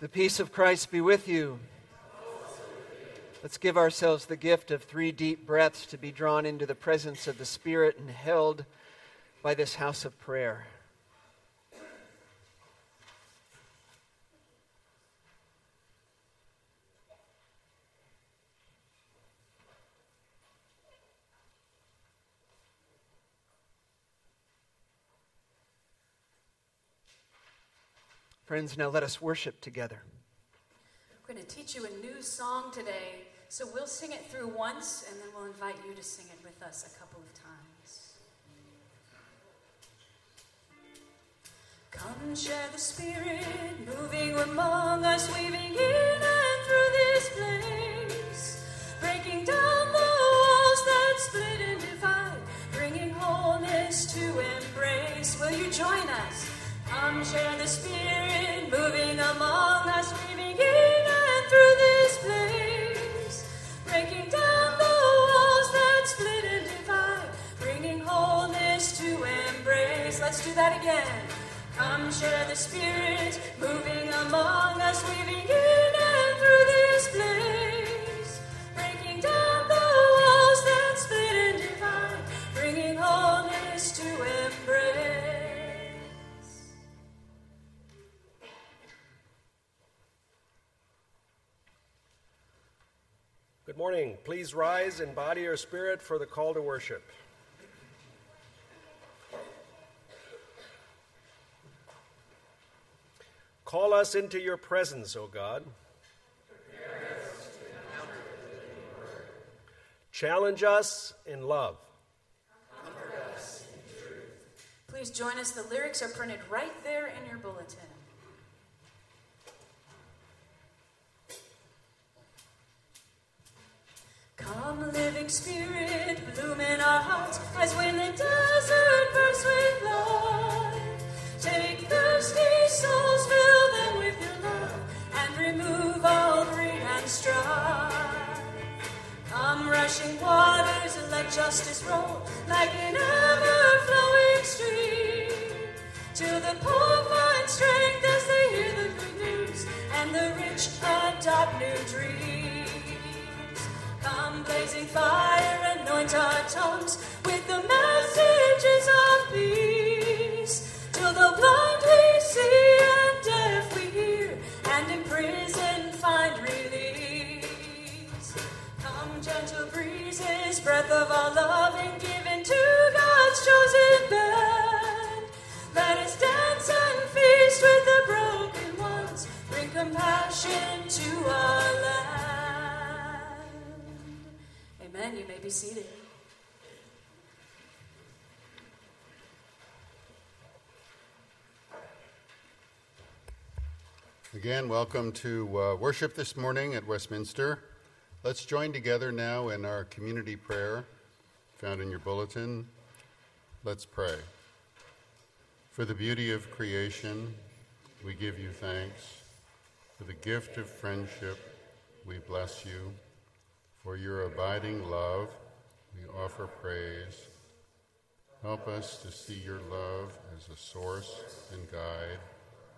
The peace of Christ be with you. Let's give ourselves the gift of three deep breaths to be drawn into the presence of the Spirit and held by this house of prayer. Friends, now let us worship together. We're going to teach you a new song today. So we'll sing it through once, and then we'll invite you to sing it with us a couple of times. Come share the Spirit, moving among us, weaving in and through this place, breaking down the walls that split and divide, bringing wholeness to embrace. Will you join us? Come share the Spirit, moving among us, weaving in and through this place, breaking down the walls that split and divide, bringing wholeness to embrace. Let's do that again. Come share the Spirit, moving among us, weaving in and through this place, morning. Please rise in body or spirit for the call to worship. Call us into your presence, O God. Challenge us in love. Please join us. The lyrics are printed right there in your bulletin. Come, living spirit, bloom in our hearts as when the desert bursts with life. Take thirsty souls, fill them with your love, and remove all greed and strife. Come, rushing waters, and let justice roll like an ever flowing stream. Till the poor find strength as they hear the good news, and the rich adopt new dreams. Tongues with the messages of peace. Till the blind we see and deaf we hear, and in prison find release. Come, gentle breezes, breath of our loving, given to God's chosen band. Let us dance and feast with the broken ones, bring compassion to our land. Amen. You may be seated. Again, welcome to uh, worship this morning at Westminster. Let's join together now in our community prayer found in your bulletin. Let's pray. For the beauty of creation, we give you thanks. For the gift of friendship, we bless you. For your abiding love, we offer praise. Help us to see your love as a source and guide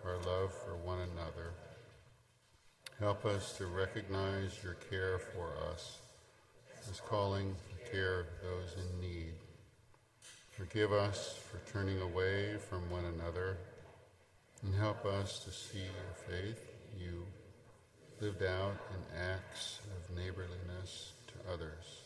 our love for one another. Help us to recognize your care for us as calling the care of those in need. Forgive us for turning away from one another and help us to see your faith, you, lived out in acts of neighborliness to others.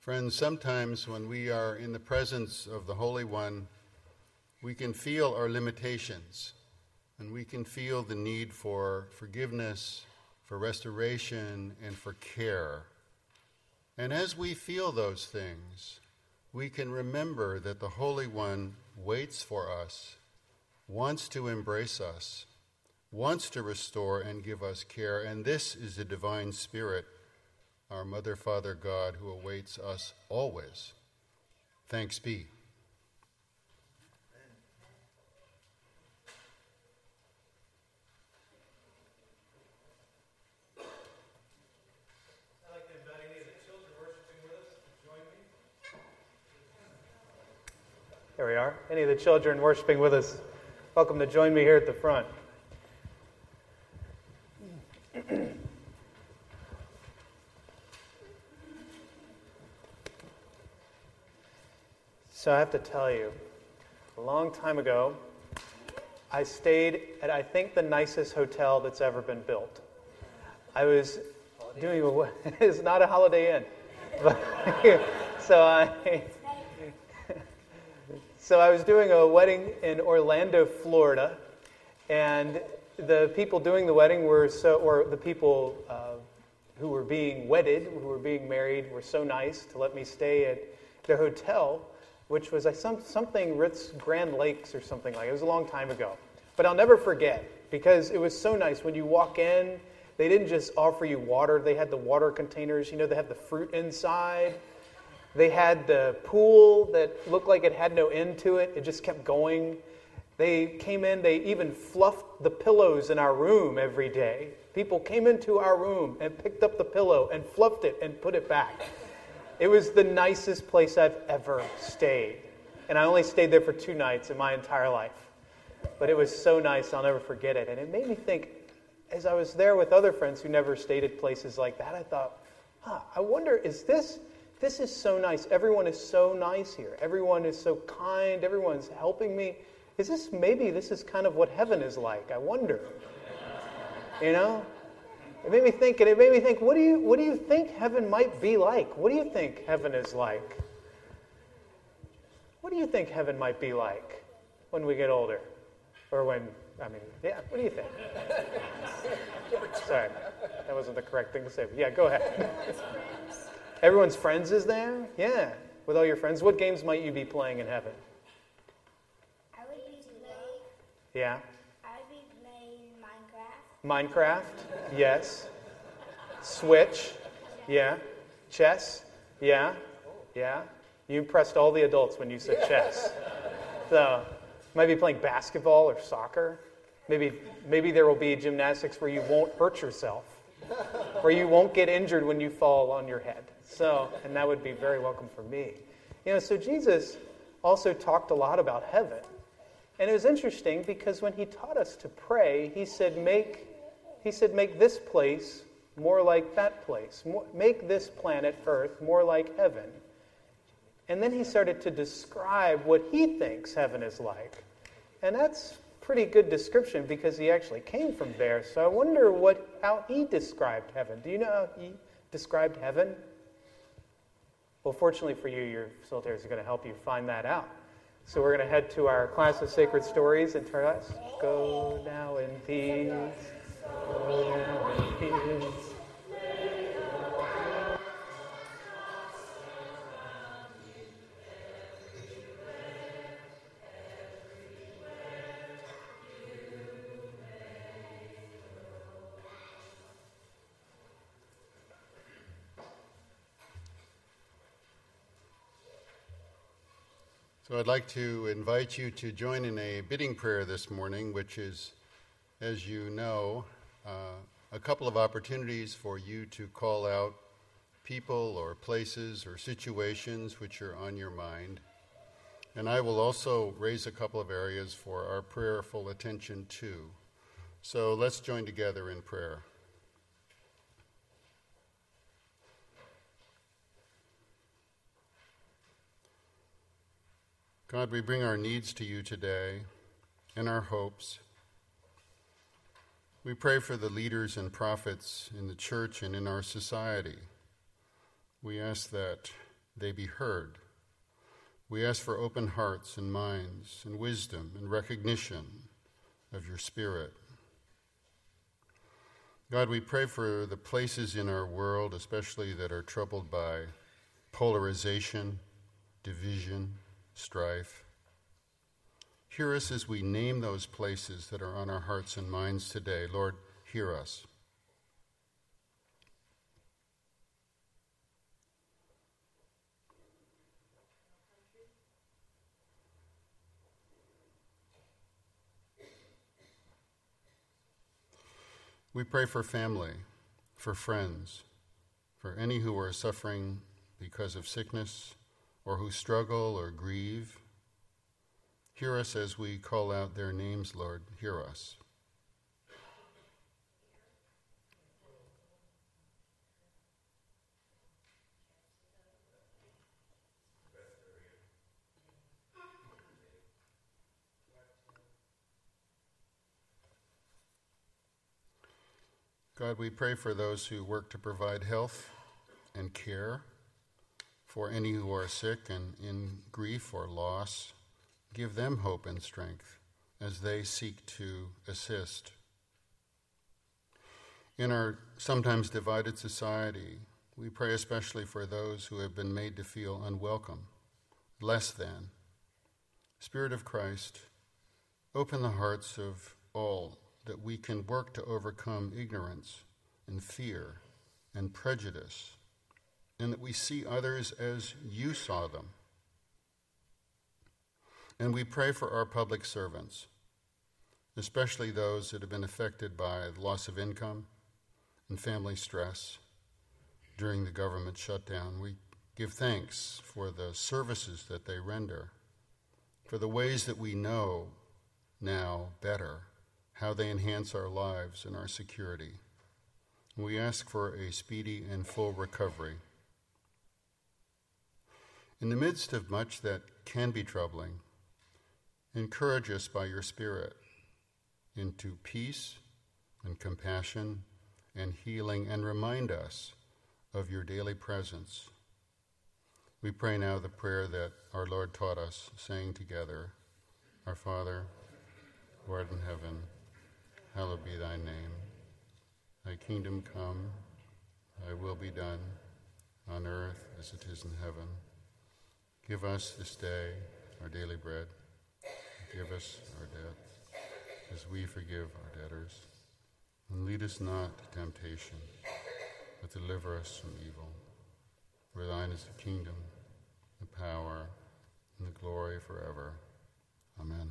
Friends, sometimes when we are in the presence of the Holy One, we can feel our limitations and we can feel the need for forgiveness, for restoration, and for care. And as we feel those things, we can remember that the Holy One waits for us, wants to embrace us, wants to restore and give us care, and this is the divine spirit our Mother, Father God, who awaits us always. Thanks be. There we are. Any of the children worshiping with us, welcome to join me here at the front. I have to tell you, a long time ago, I stayed at, I think, the nicest hotel that's ever been built. I was doing a, it's not a Holiday Inn. But, so I, so I was doing a wedding in Orlando, Florida, and the people doing the wedding were so, or the people uh, who were being wedded, who were being married, were so nice to let me stay at the hotel, which was some, something Ritz Grand Lakes or something like. It was a long time ago, but I'll never forget because it was so nice when you walk in. They didn't just offer you water; they had the water containers. You know, they had the fruit inside. They had the pool that looked like it had no end to it. It just kept going. They came in, they even fluffed the pillows in our room every day. People came into our room and picked up the pillow and fluffed it and put it back. It was the nicest place I've ever stayed. And I only stayed there for two nights in my entire life. But it was so nice, I'll never forget it. And it made me think, as I was there with other friends who never stayed at places like that, I thought, huh, I wonder, is this, this is so nice. Everyone is so nice here. Everyone is so kind. Everyone's helping me is this maybe this is kind of what heaven is like? I wonder. You know? It made me think, and it made me think, what do you what do you think heaven might be like? What do you think heaven is like? What do you think heaven might be like when we get older? Or when I mean, yeah, what do you think? Sorry, that wasn't the correct thing to say. Yeah, go ahead. Everyone's friends is there? Yeah. With all your friends. What games might you be playing in heaven? Yeah. I'd be playing Minecraft. Yes. Switch, yeah. Chess, yeah. Yeah. You impressed all the adults when you said chess. So, might be playing basketball or soccer. Maybe, maybe there will be gymnastics where you won't hurt yourself, where you won't get injured when you fall on your head. So, and that would be very welcome for me. You know, so Jesus also talked a lot about heaven. And it was interesting because when he taught us to pray, he said, make, he said, make this place more like that place. Make this planet Earth more like heaven. And then he started to describe what he thinks heaven is like. And that's pretty good description because he actually came from there. So I wonder what, how he described heaven. Do you know how he described heaven? Well, fortunately for you, your facilitators are going to help you find that out. So we're going to head to our class of sacred stories and turn us. Go now in peace. So I'd like to invite you to join in a bidding prayer this morning, which is, as you know, Uh, a couple of opportunities for you to call out people or places or situations which are on your mind. And I will also raise a couple of areas for our prayerful attention to. So let's join together in prayer. God, we bring our needs to you today and our hopes. We pray for the leaders and prophets in the church and in our society. We ask that they be heard. We ask for open hearts and minds and wisdom and recognition of your Spirit. God, we pray for the places in our world, especially that are troubled by polarization, division, strife. Hear us as we name those places that are on our hearts and minds today. Lord, hear us. We pray for family, for friends, for any who are suffering because of sickness or who struggle or grieve. Hear us as we call out their names, Lord. Hear us. God, we pray for those who work to provide health and care, for any who are sick and in grief or loss. Give them hope and strength as they seek to assist. In our sometimes divided society, we pray especially for those who have been made to feel unwelcome, less than. Spirit of Christ, open the hearts of all that we can work to overcome ignorance and fear and prejudice, and that we see others as you saw them. And we pray for our public servants, especially those that have been affected by loss of income and family stress during the government shutdown. We give thanks for the services that they render, for the ways that we know now better how they enhance our lives and our security. We ask for a speedy and full recovery. In the midst of much that can be troubling, encourage us by your Spirit into peace and compassion and healing, and remind us of your daily presence. We pray now the prayer that our Lord taught us, saying together, Our Father, who art in heaven, hallowed be thy name. Thy kingdom come, thy will be done, on earth as it is in heaven. Give us this day our daily bread. Give us our debts, as we forgive our debtors. And lead us not to temptation, but deliver us from evil. For thine is the kingdom, the power, and the glory forever. Amen.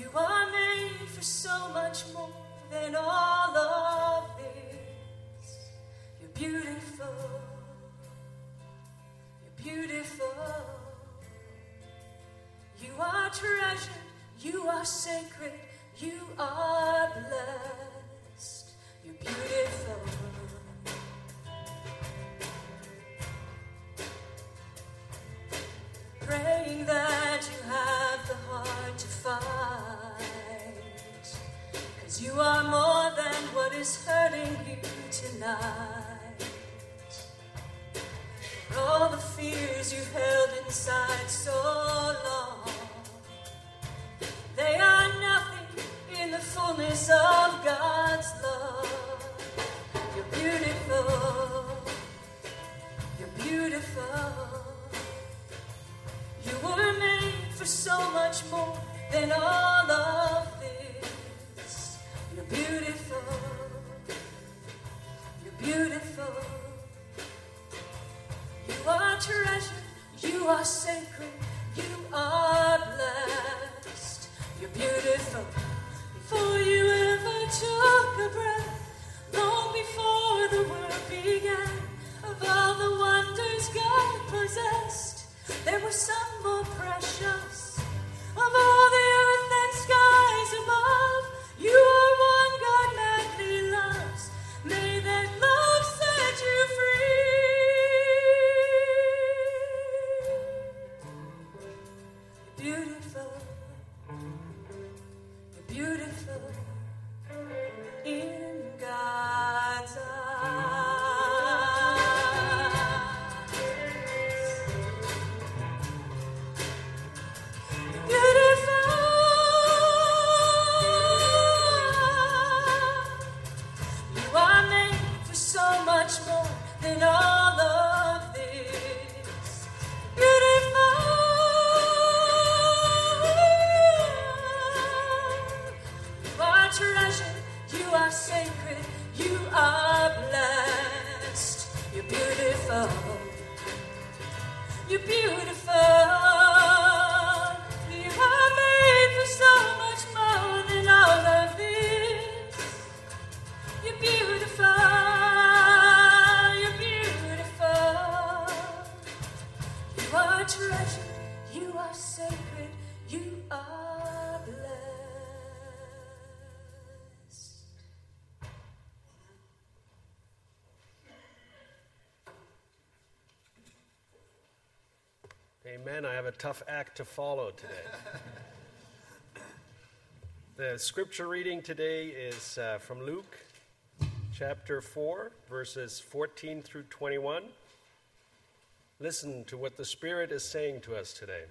You are made for so much more than all of this. You're beautiful. You're beautiful. You are treasured. You are sacred. You are blessed. You're beautiful. Praying that you have the heart fight. Cause you are more than what is hurting you tonight. For all the fears you held inside so long, they are nothing in the fullness of God's love. You're beautiful. You're beautiful. You were made for so much more than all of this. You're beautiful. You're beautiful. You are treasured. You are sacred. You are blessed. You're beautiful. Before you ever took a breath, long before the world began, of all the wonders God possessed. There were some more precious of all the tough act to follow today. the scripture reading today is uh, from Luke chapter 4, verses 14 through 21. Listen to what the Spirit is saying to us today.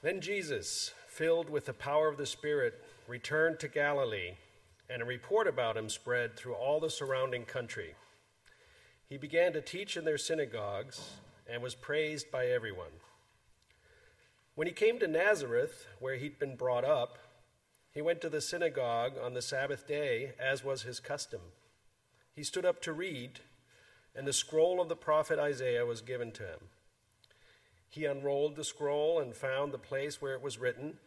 Then Jesus, filled with the power of the Spirit, returned to Galilee, and a report about him spread through all the surrounding country. He began to teach in their synagogues and was praised by everyone. When he came to Nazareth, where he'd been brought up, he went to the synagogue on the Sabbath day, as was his custom. He stood up to read, and the scroll of the prophet Isaiah was given to him. He unrolled the scroll and found the place where it was written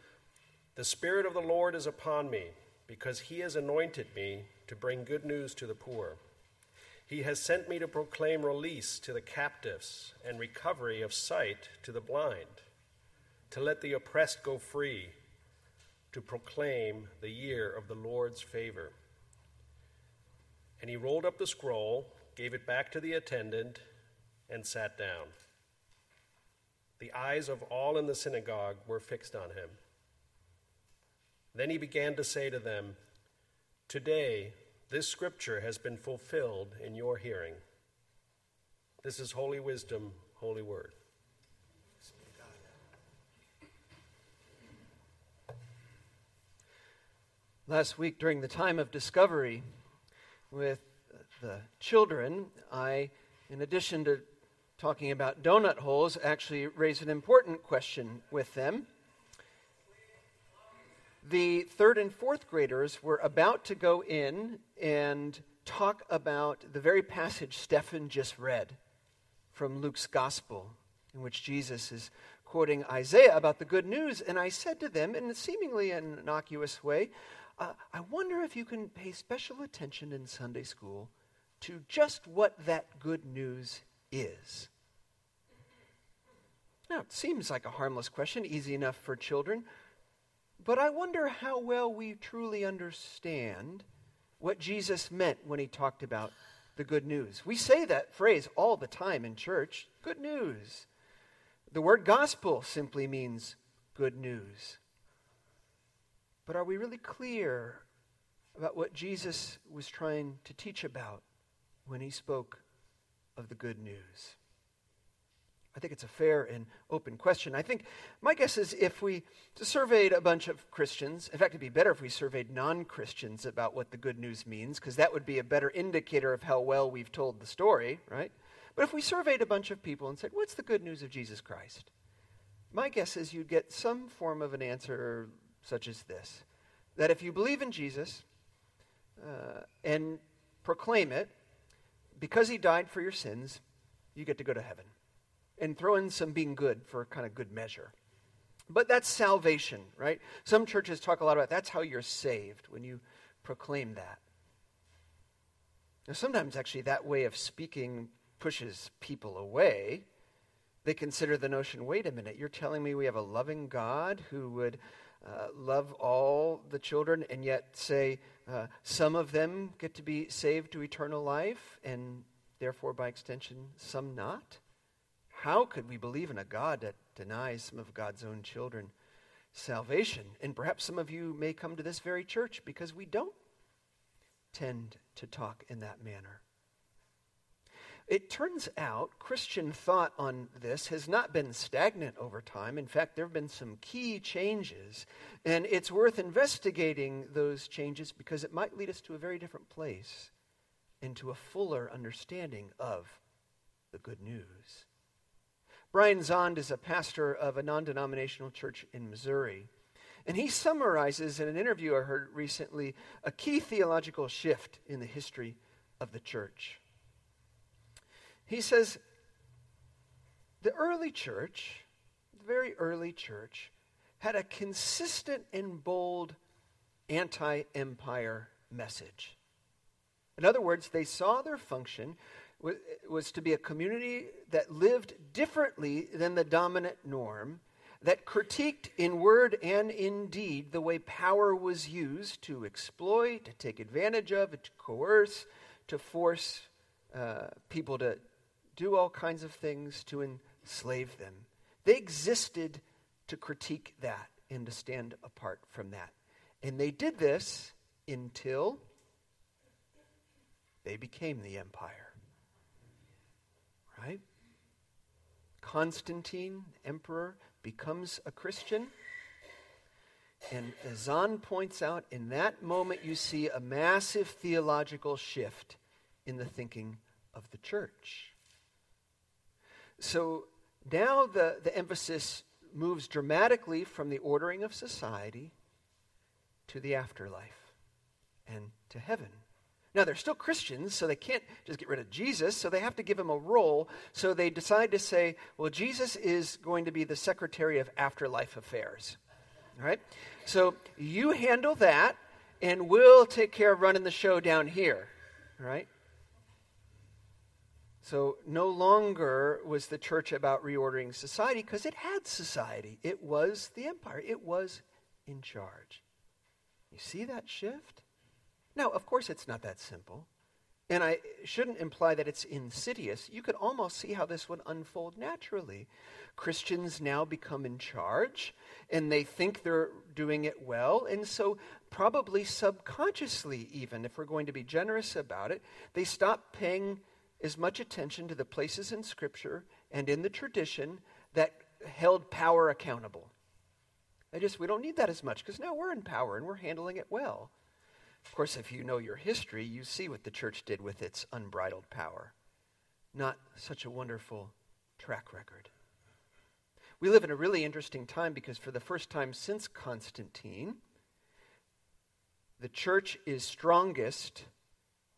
The Spirit of the Lord is upon me, because he has anointed me to bring good news to the poor. He has sent me to proclaim release to the captives and recovery of sight to the blind, to let the oppressed go free, to proclaim the year of the Lord's favor. And he rolled up the scroll, gave it back to the attendant, and sat down. The eyes of all in the synagogue were fixed on him. Then he began to say to them, Today, this scripture has been fulfilled in your hearing. This is holy wisdom, holy word. Last week, during the time of discovery with the children, I, in addition to talking about donut holes, actually raised an important question with them. The third and fourth graders were about to go in and talk about the very passage Stefan just read from Luke's gospel, in which Jesus is quoting Isaiah about the good news. And I said to them, in a seemingly an innocuous way, uh, I wonder if you can pay special attention in Sunday school to just what that good news is. Now, it seems like a harmless question, easy enough for children, but I wonder how well we truly understand what Jesus meant when he talked about the good news. We say that phrase all the time in church good news. The word gospel simply means good news. But are we really clear about what Jesus was trying to teach about when he spoke of the good news? I think it's a fair and open question. I think my guess is if we surveyed a bunch of Christians, in fact, it'd be better if we surveyed non Christians about what the good news means, because that would be a better indicator of how well we've told the story, right? But if we surveyed a bunch of people and said, What's the good news of Jesus Christ? My guess is you'd get some form of an answer such as this that if you believe in Jesus uh, and proclaim it, because he died for your sins, you get to go to heaven. And throw in some being good for kind of good measure. But that's salvation, right? Some churches talk a lot about that's how you're saved when you proclaim that. Now, sometimes actually that way of speaking pushes people away. They consider the notion wait a minute, you're telling me we have a loving God who would uh, love all the children and yet say uh, some of them get to be saved to eternal life and therefore by extension some not? How could we believe in a God that denies some of God's own children salvation? And perhaps some of you may come to this very church because we don't tend to talk in that manner. It turns out Christian thought on this has not been stagnant over time. In fact, there have been some key changes, and it's worth investigating those changes because it might lead us to a very different place and to a fuller understanding of the good news. Brian Zahnd is a pastor of a non denominational church in Missouri. And he summarizes in an interview I heard recently a key theological shift in the history of the church. He says, the early church, the very early church, had a consistent and bold anti empire message. In other words, they saw their function was to be a community that lived differently than the dominant norm, that critiqued in word and in deed the way power was used to exploit, to take advantage of, to coerce, to force uh, people to do all kinds of things, to enslave them. They existed to critique that and to stand apart from that. And they did this until they became the empire. Right? Constantine, emperor, becomes a Christian. And as Zahnd points out, in that moment you see a massive theological shift in the thinking of the church. So now the, the emphasis moves dramatically from the ordering of society to the afterlife and to heaven. Now, they're still Christians, so they can't just get rid of Jesus, so they have to give him a role. So they decide to say, well, Jesus is going to be the Secretary of Afterlife Affairs. All right? So you handle that, and we'll take care of running the show down here. All right? So no longer was the church about reordering society because it had society. It was the empire, it was in charge. You see that shift? Now, of course, it's not that simple. And I shouldn't imply that it's insidious. You could almost see how this would unfold naturally. Christians now become in charge, and they think they're doing it well. And so, probably subconsciously, even if we're going to be generous about it, they stop paying as much attention to the places in Scripture and in the tradition that held power accountable. They just, we don't need that as much because now we're in power and we're handling it well. Of course, if you know your history, you see what the church did with its unbridled power. Not such a wonderful track record. We live in a really interesting time because for the first time since Constantine, the church is strongest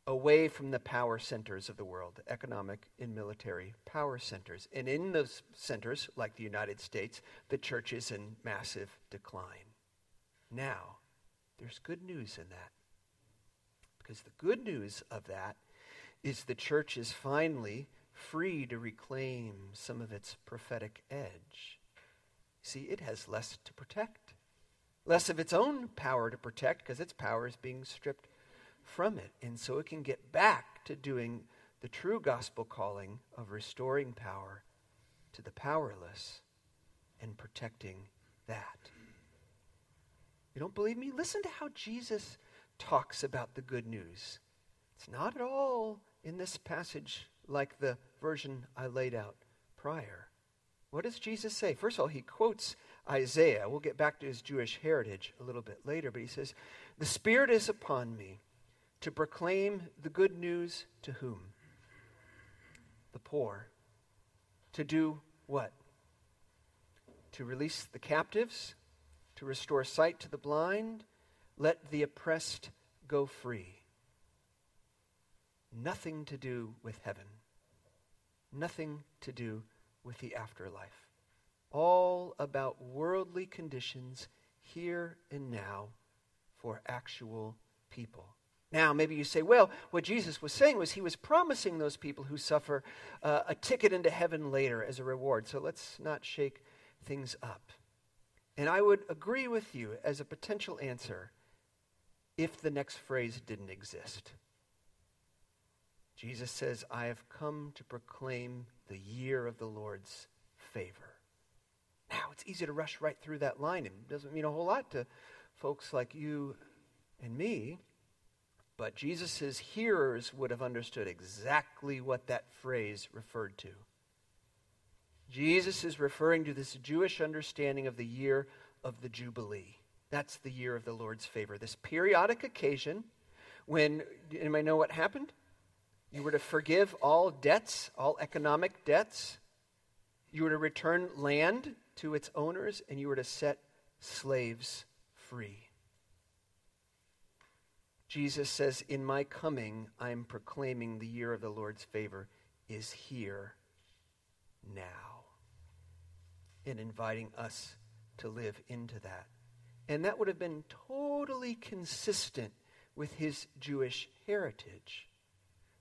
away from the power centers of the world, economic and military power centers. And in those centers, like the United States, the church is in massive decline. Now, there's good news in that. Because the good news of that is the church is finally free to reclaim some of its prophetic edge. See, it has less to protect, less of its own power to protect because its power is being stripped from it. And so it can get back to doing the true gospel calling of restoring power to the powerless and protecting that. You don't believe me? Listen to how Jesus talks about the good news. It's not at all in this passage like the version I laid out prior. What does Jesus say? First of all, he quotes Isaiah. We'll get back to his Jewish heritage a little bit later, but he says, The Spirit is upon me to proclaim the good news to whom? The poor. To do what? To release the captives, to restore sight to the blind, let the oppressed go free. Nothing to do with heaven. Nothing to do with the afterlife. All about worldly conditions here and now for actual people. Now, maybe you say, well, what Jesus was saying was he was promising those people who suffer uh, a ticket into heaven later as a reward. So let's not shake things up. And I would agree with you as a potential answer if the next phrase didn't exist. Jesus says, I have come to proclaim the year of the Lord's favor. Now, it's easy to rush right through that line. And it doesn't mean a whole lot to folks like you and me, but Jesus' hearers would have understood exactly what that phrase referred to. Jesus is referring to this Jewish understanding of the year of the Jubilee. That's the year of the Lord's favor. This periodic occasion when, anybody know what happened? You were to forgive all debts, all economic debts. You were to return land to its owners, and you were to set slaves free. Jesus says, In my coming, I am proclaiming the year of the Lord's favor is here now. And inviting us to live into that. And that would have been totally consistent with his Jewish heritage,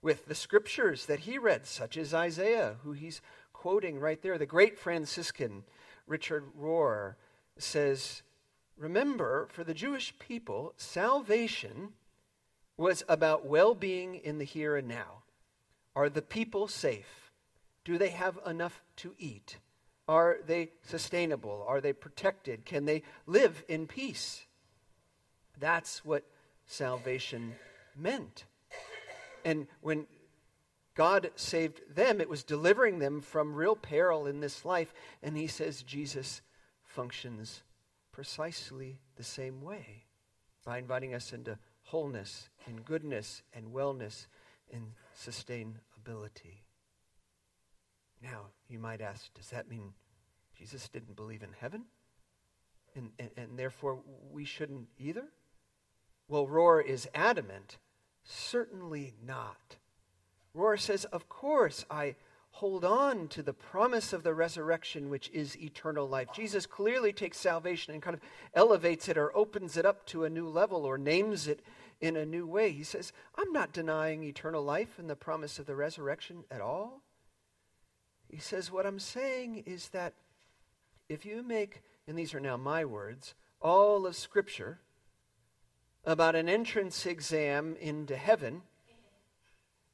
with the scriptures that he read, such as Isaiah, who he's quoting right there. The great Franciscan Richard Rohr says, Remember, for the Jewish people, salvation was about well being in the here and now. Are the people safe? Do they have enough to eat? Are they sustainable? Are they protected? Can they live in peace? That's what salvation meant. And when God saved them, it was delivering them from real peril in this life. And he says Jesus functions precisely the same way by inviting us into wholeness and goodness and wellness and sustainability. Now, you might ask, does that mean Jesus didn't believe in heaven? And, and, and therefore we shouldn't either? Well, Rohr is adamant. Certainly not. Rohr says, Of course, I hold on to the promise of the resurrection, which is eternal life. Jesus clearly takes salvation and kind of elevates it or opens it up to a new level or names it in a new way. He says, I'm not denying eternal life and the promise of the resurrection at all. He says, What I'm saying is that if you make, and these are now my words, all of Scripture about an entrance exam into heaven,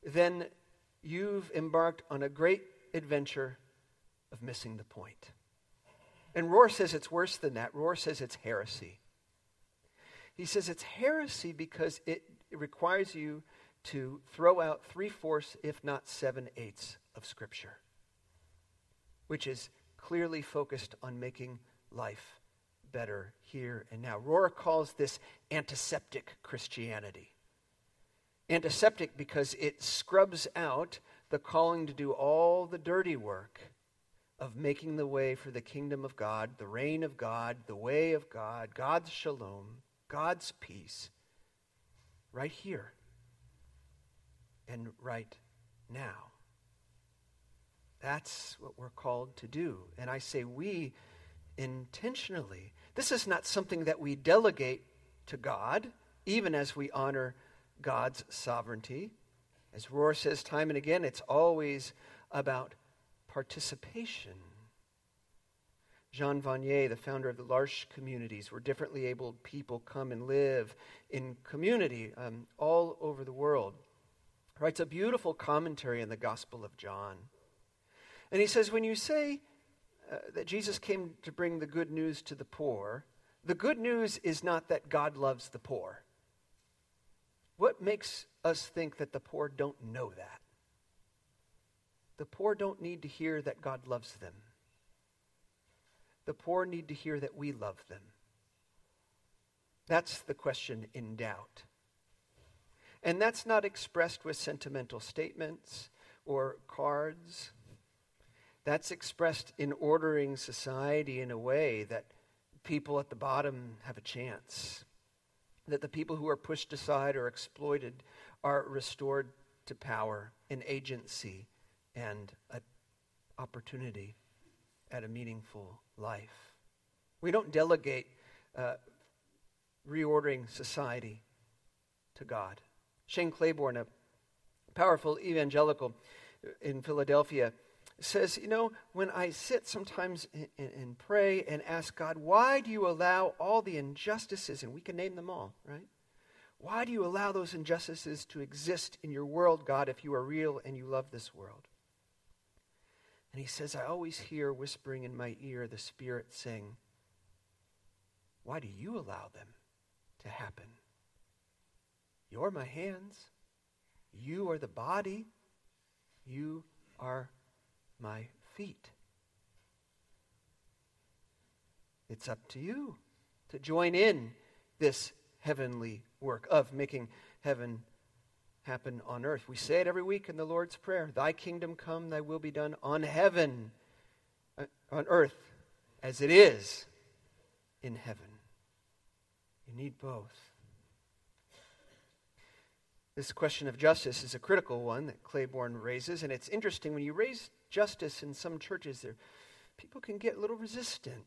then you've embarked on a great adventure of missing the point. And Rohr says it's worse than that. Rohr says it's heresy. He says it's heresy because it, it requires you to throw out three fourths, if not seven eighths, of Scripture, which is clearly focused on making life better here and now. Rohr calls this antiseptic Christianity. Antiseptic because it scrubs out the calling to do all the dirty work of making the way for the kingdom of God, the reign of God, the way of God, God's shalom, God's peace, right here and right now. That's what we're called to do. And I say we intentionally. This is not something that we delegate to God, even as we honor God's sovereignty. As Rohr says time and again, it's always about participation. Jean Vanier, the founder of the L'Arche communities, where differently abled people come and live in community um, all over the world, writes a beautiful commentary on the Gospel of John. And he says, when you say uh, that Jesus came to bring the good news to the poor, the good news is not that God loves the poor. What makes us think that the poor don't know that? The poor don't need to hear that God loves them. The poor need to hear that we love them. That's the question in doubt. And that's not expressed with sentimental statements or cards. That's expressed in ordering society in a way that people at the bottom have a chance, that the people who are pushed aside or exploited are restored to power and agency and opportunity at a meaningful life. We don't delegate uh, reordering society to God. Shane Claiborne, a powerful evangelical in Philadelphia, says, You know, when I sit sometimes and pray and ask God, why do you allow all the injustices, and we can name them all, right? Why do you allow those injustices to exist in your world, God, if you are real and you love this world? And he says, I always hear whispering in my ear the Spirit saying, Why do you allow them to happen? You're my hands. You are the body. You are my feet. It's up to you to join in this heavenly work of making heaven happen on earth. We say it every week in the Lord's Prayer Thy kingdom come, thy will be done on heaven, uh, on earth, as it is in heaven. You need both. This question of justice is a critical one that Claiborne raises, and it's interesting when you raise justice in some churches, there, people can get a little resistant,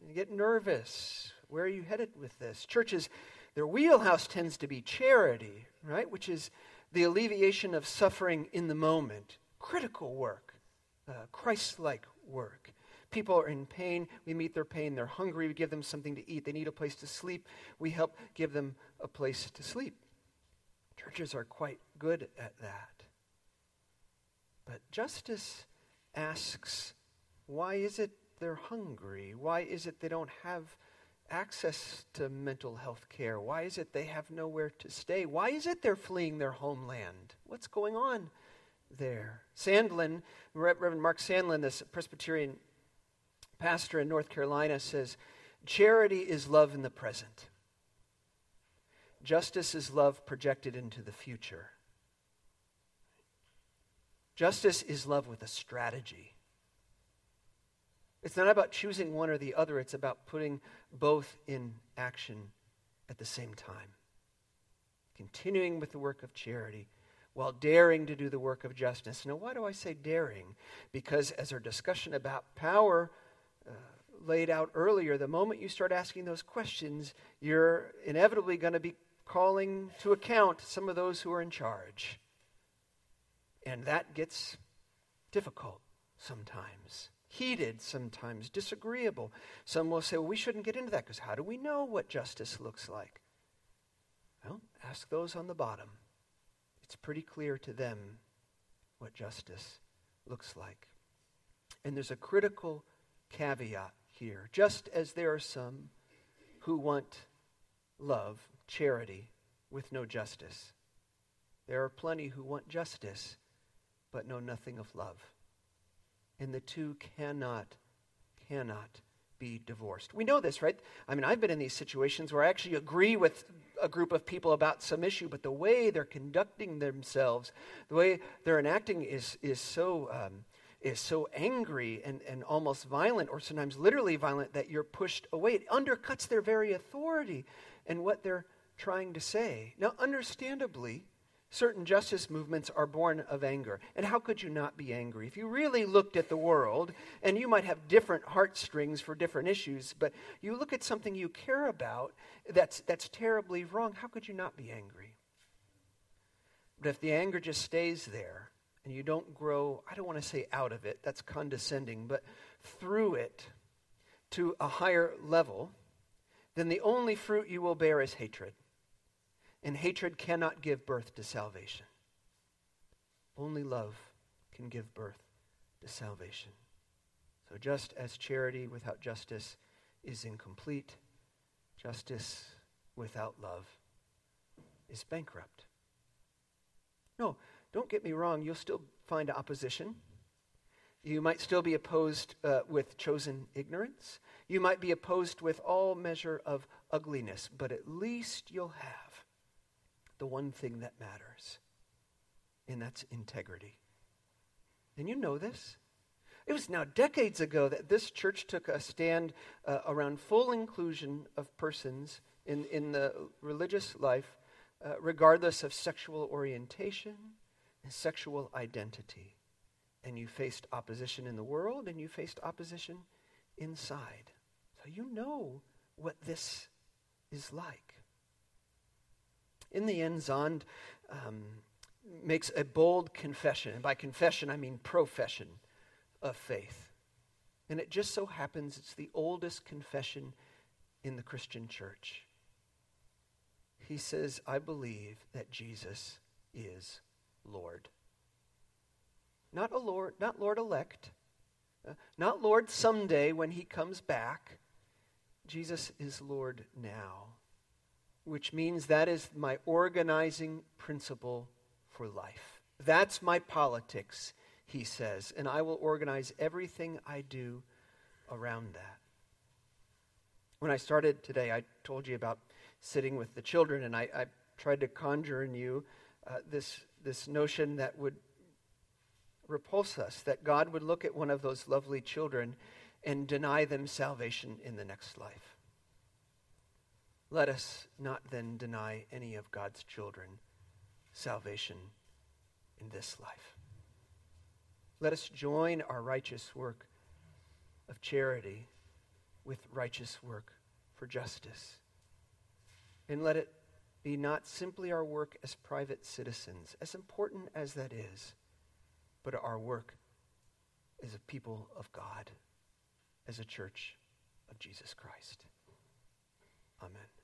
and get nervous. Where are you headed with this? Churches, their wheelhouse tends to be charity, right? Which is the alleviation of suffering in the moment, critical work, uh, Christ like work. People are in pain. We meet their pain. They're hungry. We give them something to eat. They need a place to sleep. We help give them a place to sleep. Churches are quite good at that. But justice asks why is it they're hungry? Why is it they don't have access to mental health care? Why is it they have nowhere to stay? Why is it they're fleeing their homeland? What's going on there? Sandlin, Reverend Mark Sandlin, this Presbyterian pastor in North Carolina, says charity is love in the present. Justice is love projected into the future. Justice is love with a strategy. It's not about choosing one or the other, it's about putting both in action at the same time. Continuing with the work of charity while daring to do the work of justice. Now, why do I say daring? Because as our discussion about power uh, laid out earlier, the moment you start asking those questions, you're inevitably going to be calling to account some of those who are in charge. And that gets difficult sometimes, heated sometimes, disagreeable. Some will say, well, we shouldn't get into that because how do we know what justice looks like? Well, ask those on the bottom. It's pretty clear to them what justice looks like. And there's a critical caveat here. Just as there are some who want love, charity, with no justice, there are plenty who want justice but know nothing of love. And the two cannot, cannot be divorced. We know this, right? I mean, I've been in these situations where I actually agree with a group of people about some issue, but the way they're conducting themselves, the way they're enacting is, is so. Um, is so angry and, and almost violent, or sometimes literally violent, that you're pushed away. It undercuts their very authority and what they're trying to say. Now, understandably, certain justice movements are born of anger. And how could you not be angry? If you really looked at the world, and you might have different heartstrings for different issues, but you look at something you care about that's, that's terribly wrong, how could you not be angry? But if the anger just stays there, and you don't grow, I don't want to say out of it, that's condescending, but through it to a higher level, then the only fruit you will bear is hatred and hatred cannot give birth to salvation. Only love can give birth to salvation. So, just as charity without justice is incomplete, justice without love is bankrupt. No, don't get me wrong, you'll still find opposition. You might still be opposed uh, with chosen ignorance. You might be opposed with all measure of ugliness, but at least you'll have the one thing that matters, and that's integrity. And you know this. It was now decades ago that this church took a stand uh, around full inclusion of persons in, in the religious life, uh, regardless of sexual orientation and sexual identity. And you faced opposition in the world and you faced opposition inside. So you know what this is like. In the end, Zahnd um, makes a bold confession. And by confession, I mean profession of faith. And it just so happens it's the oldest confession in the Christian church. He says, I believe that Jesus is Lord. Not a Lord, not Lord elect, uh, not Lord someday when he comes back. Jesus is Lord now which means that is my organizing principle for life. That's my politics, he says, and I will organize everything I do around that. When I started today, I told you about sitting with the children, and I, I tried to conjure in you uh, this, this notion that would repulse us, that God would look at one of those lovely children and deny them salvation in the next life. Let us not then deny any of God's children salvation in this life. Let us join our righteous work of charity with righteous work for justice. And let it be not simply our work as private citizens, as important as that is, but our work as a people of God, as a church of Jesus Christ. Amen.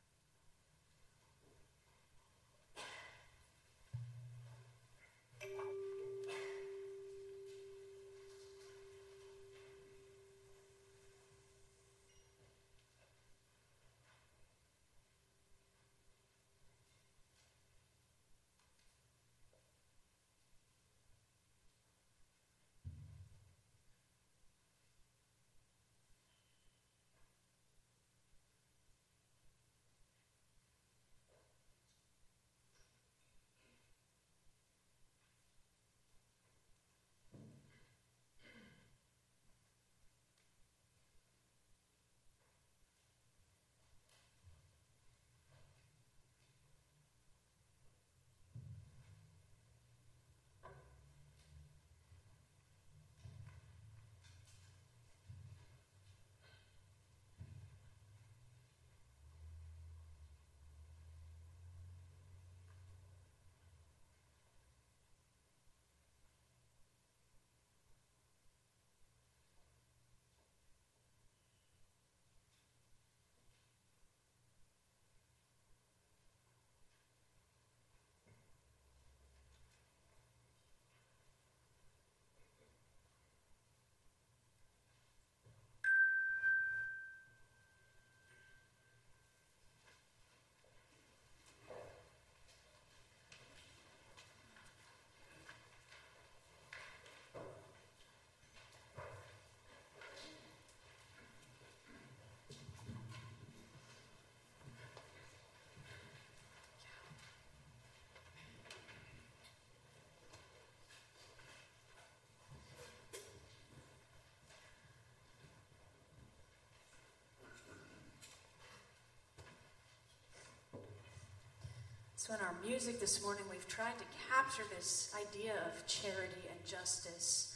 So, in our music this morning, we've tried to capture this idea of charity and justice.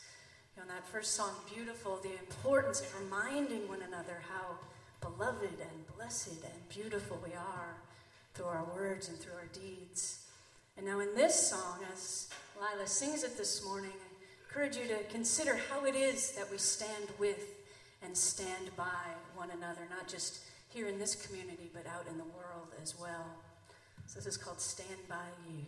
You know, in that first song, Beautiful, the importance of reminding one another how beloved and blessed and beautiful we are through our words and through our deeds. And now, in this song, as Lila sings it this morning, I encourage you to consider how it is that we stand with and stand by one another, not just here in this community, but out in the world as well. So this is called Stand By You.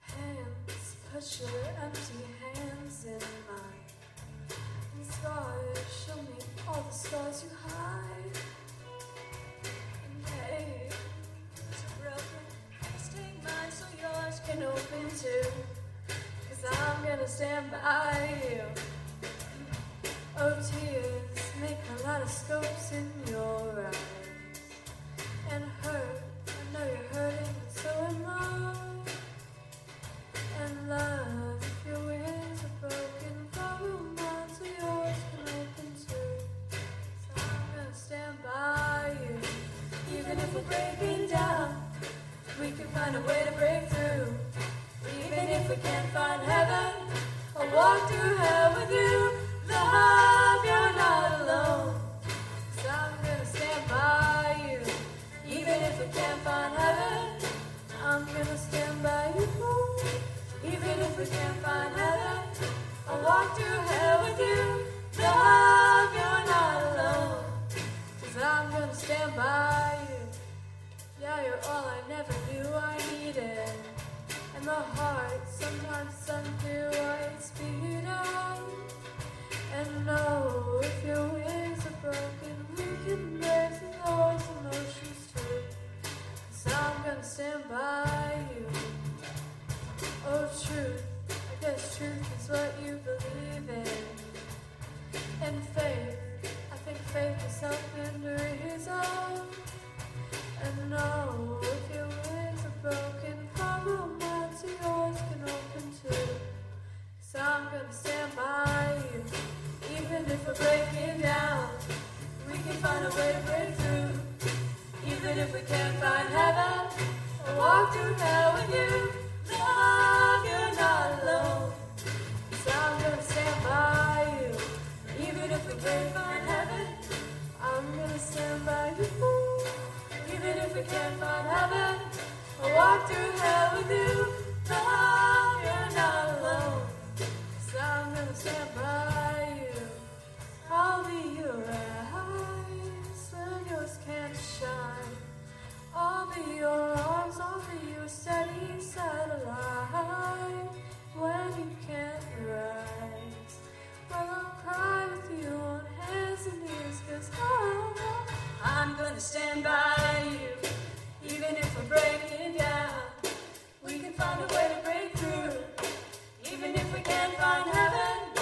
Hands, put your empty hands in mine. And scars, show me all the scars you hide. And hey, are broken, just take mine so yours can open too. Cause I'm gonna stand by you. Oh, tears make a lot of scopes in your eyes and hurt. I know you're hurting, but so am I. And love, if your wings are broken, follow mine so yours can open too. So I'm gonna stand by you, even if we're breaking down. We can find a way to break through, even if we can't find heaven. I'll walk through hell with you. Love, you're not alone. I'm gonna stand by you. Even if we can't find heaven, I'm gonna stand by you. Even if we can't find heaven, I'll walk through hell with you. Love, you're not alone. I'm gonna stand by you. Yeah, you're all I never knew I needed. And the heart sometimes undo its speed up. And know if your wings are broken, we can raise those emotions too. Cause I'm gonna stand by you. Oh, truth, I guess truth is what you believe in. And faith, I think faith is something to reason. And know if your wings are broken, follow so yours can open too. I'm gonna stand by even if we're breaking down, we can find a way to break through. Even if we can't find heaven, I'll walk through hell with you. Love, you're not alone. So I'm gonna stand by you. Even if we can't find heaven, I'm gonna stand by you. Even if we can't find heaven, I'll walk through hell with you. Love, you're not alone. So I'm gonna stand by you. I'll be your eyes when yours can't shine. I'll be your arms, I'll be your steady satellite when you can't rise. Well, I'll cry with you on hands and knees, cause I, I'm gonna stand by you, even if we're breaking down. We can find a way to break through, even if we can't find heaven.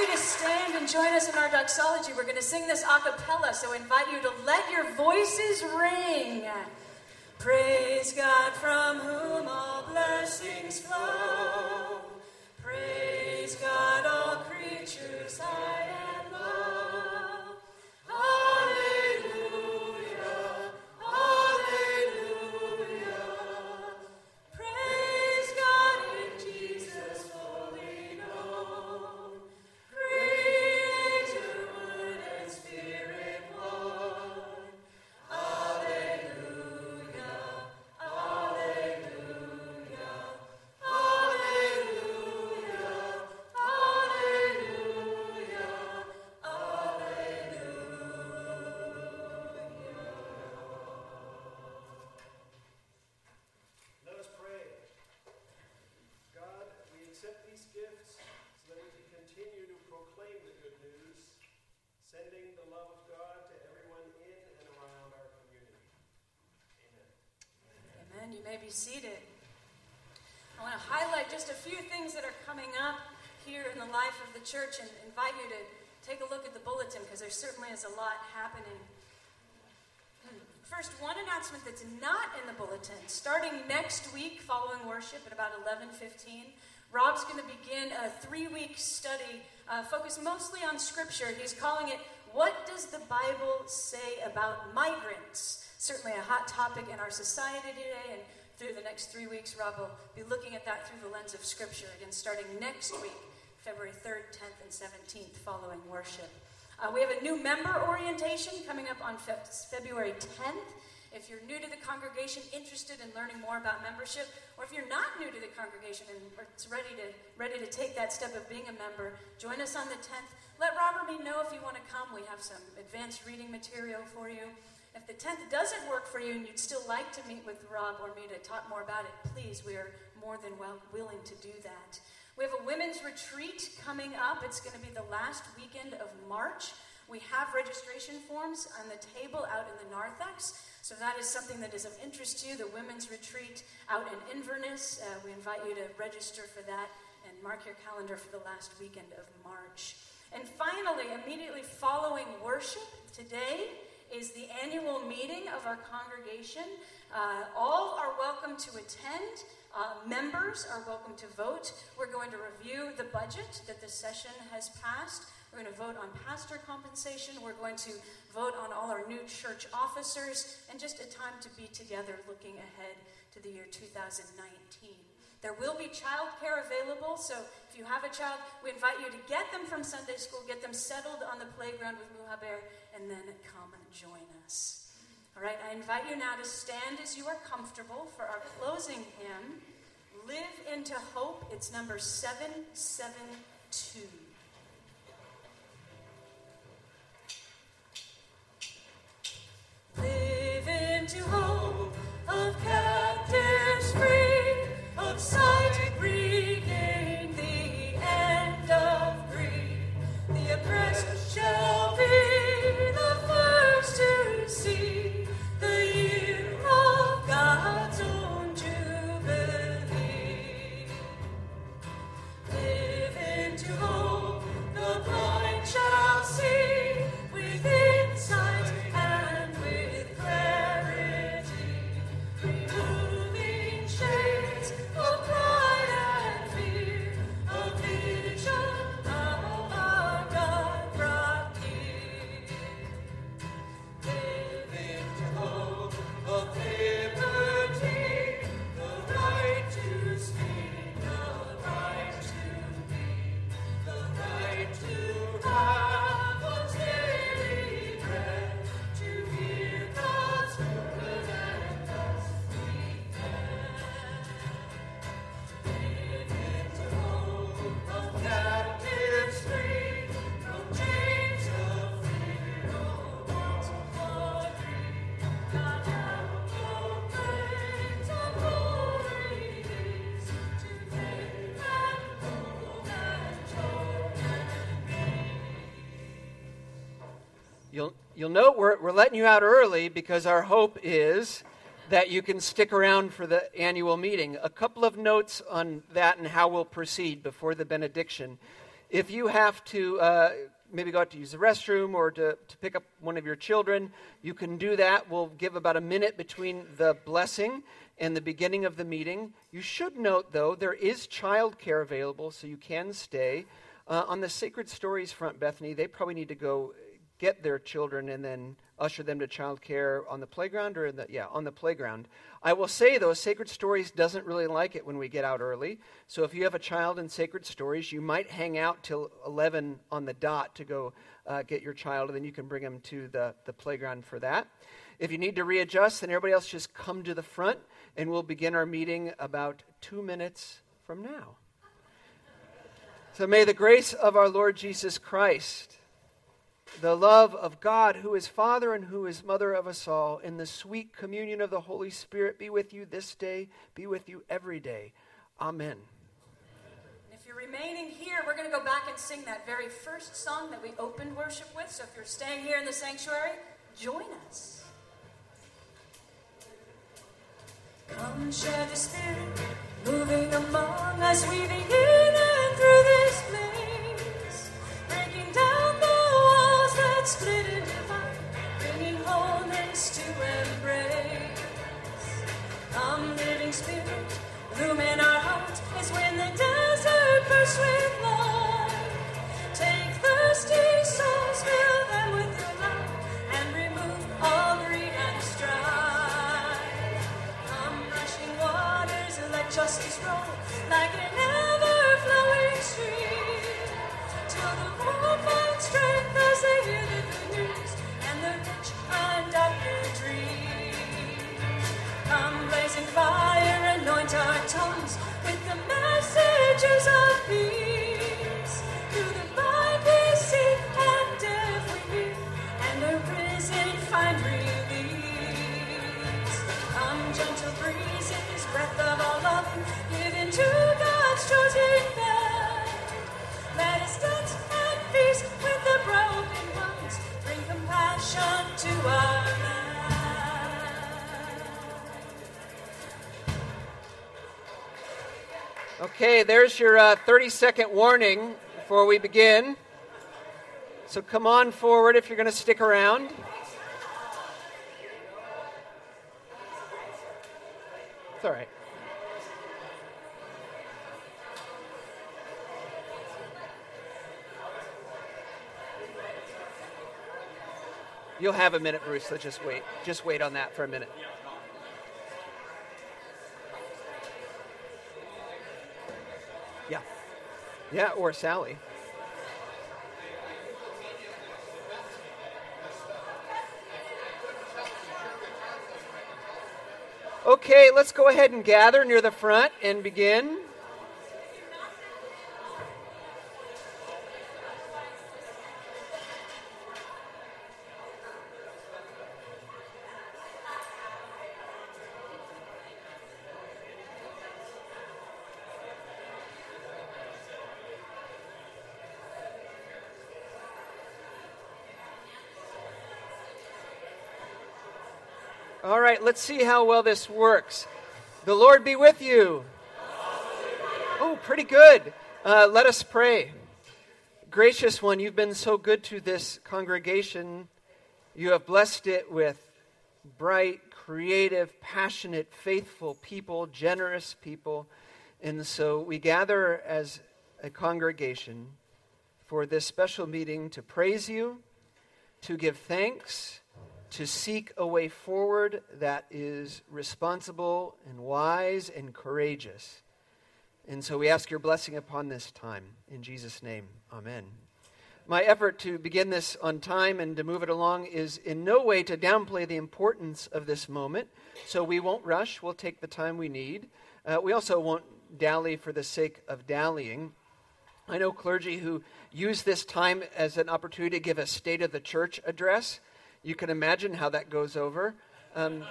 you to stand and join us in our doxology. We're going to sing this a cappella, so I invite you to let your voices ring. Praise God from whom all blessings flow. You may be seated. I want to highlight just a few things that are coming up here in the life of the church and invite you to take a look at the bulletin because there certainly is a lot happening. First, one announcement that's not in the bulletin. Starting next week, following worship at about 11:15, Rob's going to begin a three-week study uh, focused mostly on Scripture. He's calling it "What Does the Bible Say About Migrants?" Certainly a hot topic in our society today, and through the next three weeks, Rob will be looking at that through the lens of Scripture. Again, starting next week, February 3rd, 10th, and 17th, following worship. Uh, we have a new member orientation coming up on Fe- February 10th. If you're new to the congregation, interested in learning more about membership, or if you're not new to the congregation and are ready to ready to take that step of being a member, join us on the 10th. Let Robert me know if you want to come. We have some advanced reading material for you. If the 10th doesn't work for you and you'd still like to meet with Rob or me to talk more about it, please, we are more than well willing to do that. We have a women's retreat coming up. It's going to be the last weekend of March. We have registration forms on the table out in the narthex. So that is something that is of interest to you, the women's retreat out in Inverness. Uh, we invite you to register for that and mark your calendar for the last weekend of March. And finally, immediately following worship, today is the annual meeting of our congregation. Uh, all are welcome to attend. Uh, members are welcome to vote. We're going to review the budget that the session has passed. We're going to vote on pastor compensation. We're going to vote on all our new church officers, and just a time to be together looking ahead to the year 2019. There will be childcare available, so you have a child, we invite you to get them from Sunday school, get them settled on the playground with Muhaber, and then come and join us. All right, I invite you now to stand as you are comfortable for our closing hymn, Live into Hope. It's number 772. Live into hope note we're, we're letting you out early because our hope is that you can stick around for the annual meeting. A couple of notes on that and how we'll proceed before the benediction. If you have to uh, maybe go out to use the restroom or to, to pick up one of your children, you can do that. We'll give about a minute between the blessing and the beginning of the meeting. You should note, though, there is childcare available, so you can stay. Uh, on the Sacred Stories front, Bethany, they probably need to go get their children and then usher them to childcare on the playground or in the yeah on the playground. I will say though, Sacred Stories doesn't really like it when we get out early. So if you have a child in Sacred Stories, you might hang out till 11 on the dot to go uh, get your child, and then you can bring them to the the playground for that. If you need to readjust, then everybody else just come to the front, and we'll begin our meeting about two minutes from now. So may the grace of our Lord Jesus Christ the love of God, who is Father and who is Mother of us all, in the sweet communion of the Holy Spirit be with you this day, be with you every day. Amen. And if you're remaining here, we're going to go back and sing that very first song that we opened worship with. So if you're staying here in the sanctuary, join us. Come share the Spirit, moving among us, weaving in and through this place, that split and divide, bringing wholeness to embrace. Living Spirit, our as when the desert bursts with. Take thirsty souls, fill them with and remove all greed and strife. Rushing waters, let justice roll like an ever-flowing stream. Till the poor Come, blazing fire, anoint our tongues with the messages of peace. Through the blind we see, and deaf we hear, and the risen find release. Come, gentle breezes, breath of all loving, given to God's chosen band. Let us dance and feast with the broken ones, bring compassion to our land. Okay, there's your uh, 30 second warning before we begin. So come on forward if you're going to stick around. It's all right. You'll have a minute, Bruce. Let's just wait. Just wait on that for a minute. Yeah, or Sally. Okay, let's go ahead and gather near the front and begin. Right, let's see how well this works. The Lord be with you. Oh, pretty good. Uh, let us pray. Gracious one, you've been so good to this congregation. You have blessed it with bright, creative, passionate, faithful people, generous people. And so we gather as a congregation for this special meeting to praise you, to give thanks, to seek a way forward that is responsible and wise and courageous. And so we ask your blessing upon this time. In Jesus' name, amen. My effort to begin this on time and to move it along is in no way to downplay the importance of this moment. So we won't rush, we'll take the time we need. Uh, we also won't dally for the sake of dallying. I know clergy who use this time as an opportunity to give a State of the Church address. You can imagine how that goes over. Um,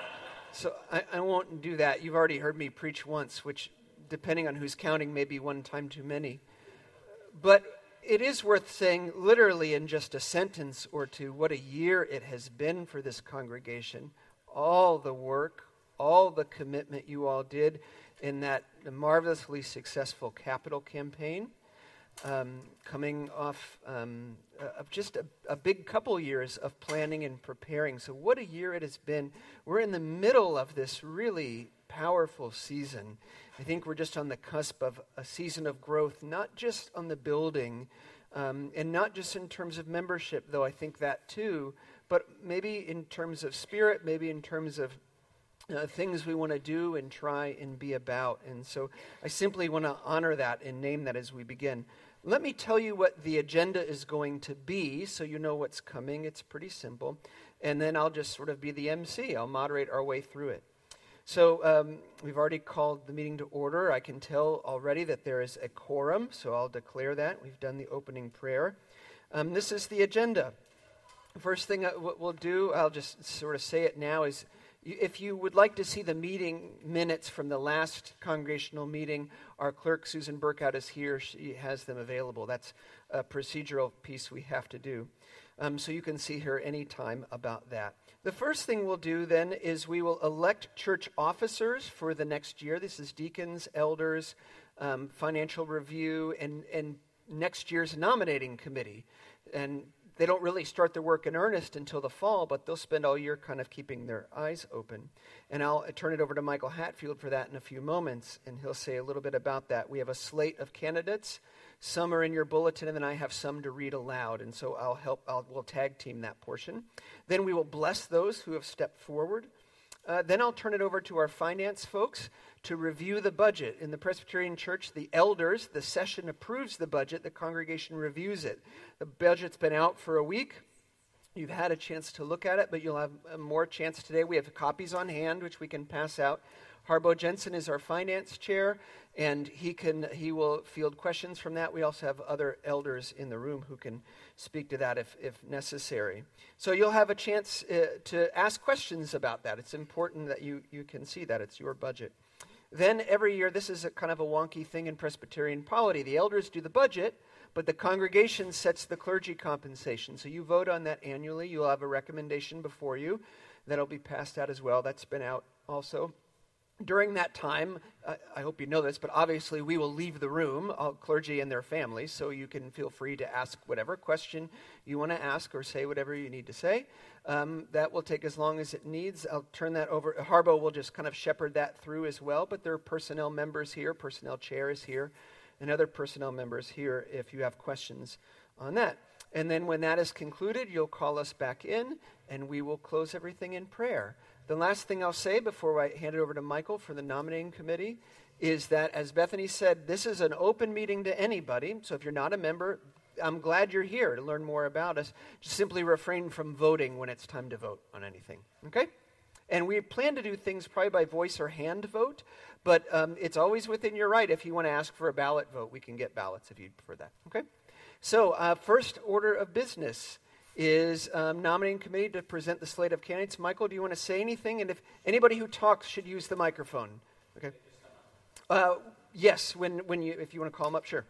so I, I won't do that. You've already heard me preach once, which, depending on who's counting, may be one time too many. But it is worth saying, literally in just a sentence or two, what a year it has been for this congregation. All the work, all the commitment you all did in that marvelously successful capital campaign, um, coming off um, of just a, a big couple years of planning and preparing. So, what a year it has been. We're in the middle of this really powerful season. I think we're just on the cusp of a season of growth, not just on the building um, and not just in terms of membership, though I think that too, but maybe in terms of spirit, maybe in terms of uh, things we want to do and try and be about. And so I simply want to honor that and name that as we begin. Let me tell you what the agenda is going to be so you know what's coming. It's pretty simple. And then I'll just sort of be the MC. I'll moderate our way through it. So um, we've already called the meeting to order. I can tell already that there is a quorum, so I'll declare that. We've done the opening prayer. Um, this is the agenda. First thing I, what we'll do, I'll just sort of say it now, is if you would like to see the meeting minutes from the last congregational meeting, our clerk, Susan Burkout, is here. She has them available. That's a procedural piece we have to do. Um, so you can see her anytime about that. The first thing we'll do then is we will elect church officers for the next year. This is deacons, elders, um, financial review, and, and next year's nominating committee. And they don't really start their work in earnest until the fall, but they'll spend all year kind of keeping their eyes open. And I'll turn it over to Michael Hatfield for that in a few moments, and he'll say a little bit about that. We have a slate of candidates. Some are in your bulletin, and then I have some to read aloud. And so I'll help, I'll, we'll tag team that portion. Then we will bless those who have stepped forward. Uh, then I'll turn it over to our finance folks to review the budget. In the Presbyterian Church, the elders, the session approves the budget, the congregation reviews it. The budget's been out for a week. You've had a chance to look at it, but you'll have uh, more chance today. We have copies on hand, which we can pass out. Harbo Jensen is our finance chair, and he can he will field questions from that. We also have other elders in the room who can speak to that if, if necessary. So you'll have a chance uh, to ask questions about that. It's important that you, you can see that. It's your budget. Then every year, this is a kind of a wonky thing in Presbyterian polity. The elders do the budget, but the congregation sets the clergy compensation. So you vote on that annually. You'll have a recommendation before you that'll be passed out as well. That's been out also during that time, uh, I hope you know this, but obviously we will leave the room, all clergy and their families, so you can feel free to ask whatever question you want to ask or say whatever you need to say. Um, that will take as long as it needs. I'll turn that over. Harbo will just kind of shepherd that through as well, but there are personnel members here, personnel chair is here, and other personnel members here if you have questions on that. And then when that is concluded, you'll call us back in, and we will close everything in prayer. The last thing I'll say before I hand it over to Michael for the nominating committee is that, as Bethany said, this is an open meeting to anybody. So if you're not a member, I'm glad you're here to learn more about us. Just simply refrain from voting when it's time to vote on anything. Okay? And we plan to do things probably by voice or hand vote, but um, it's always within your right. If you want to ask for a ballot vote, we can get ballots if you prefer that. Okay? So, uh, first order of business is um, nominating committee to present the slate of candidates. Michael, do you want to say anything? And if anybody who talks should use the microphone. Okay. Uh, yes, when, when you, if you want to call them up, sure.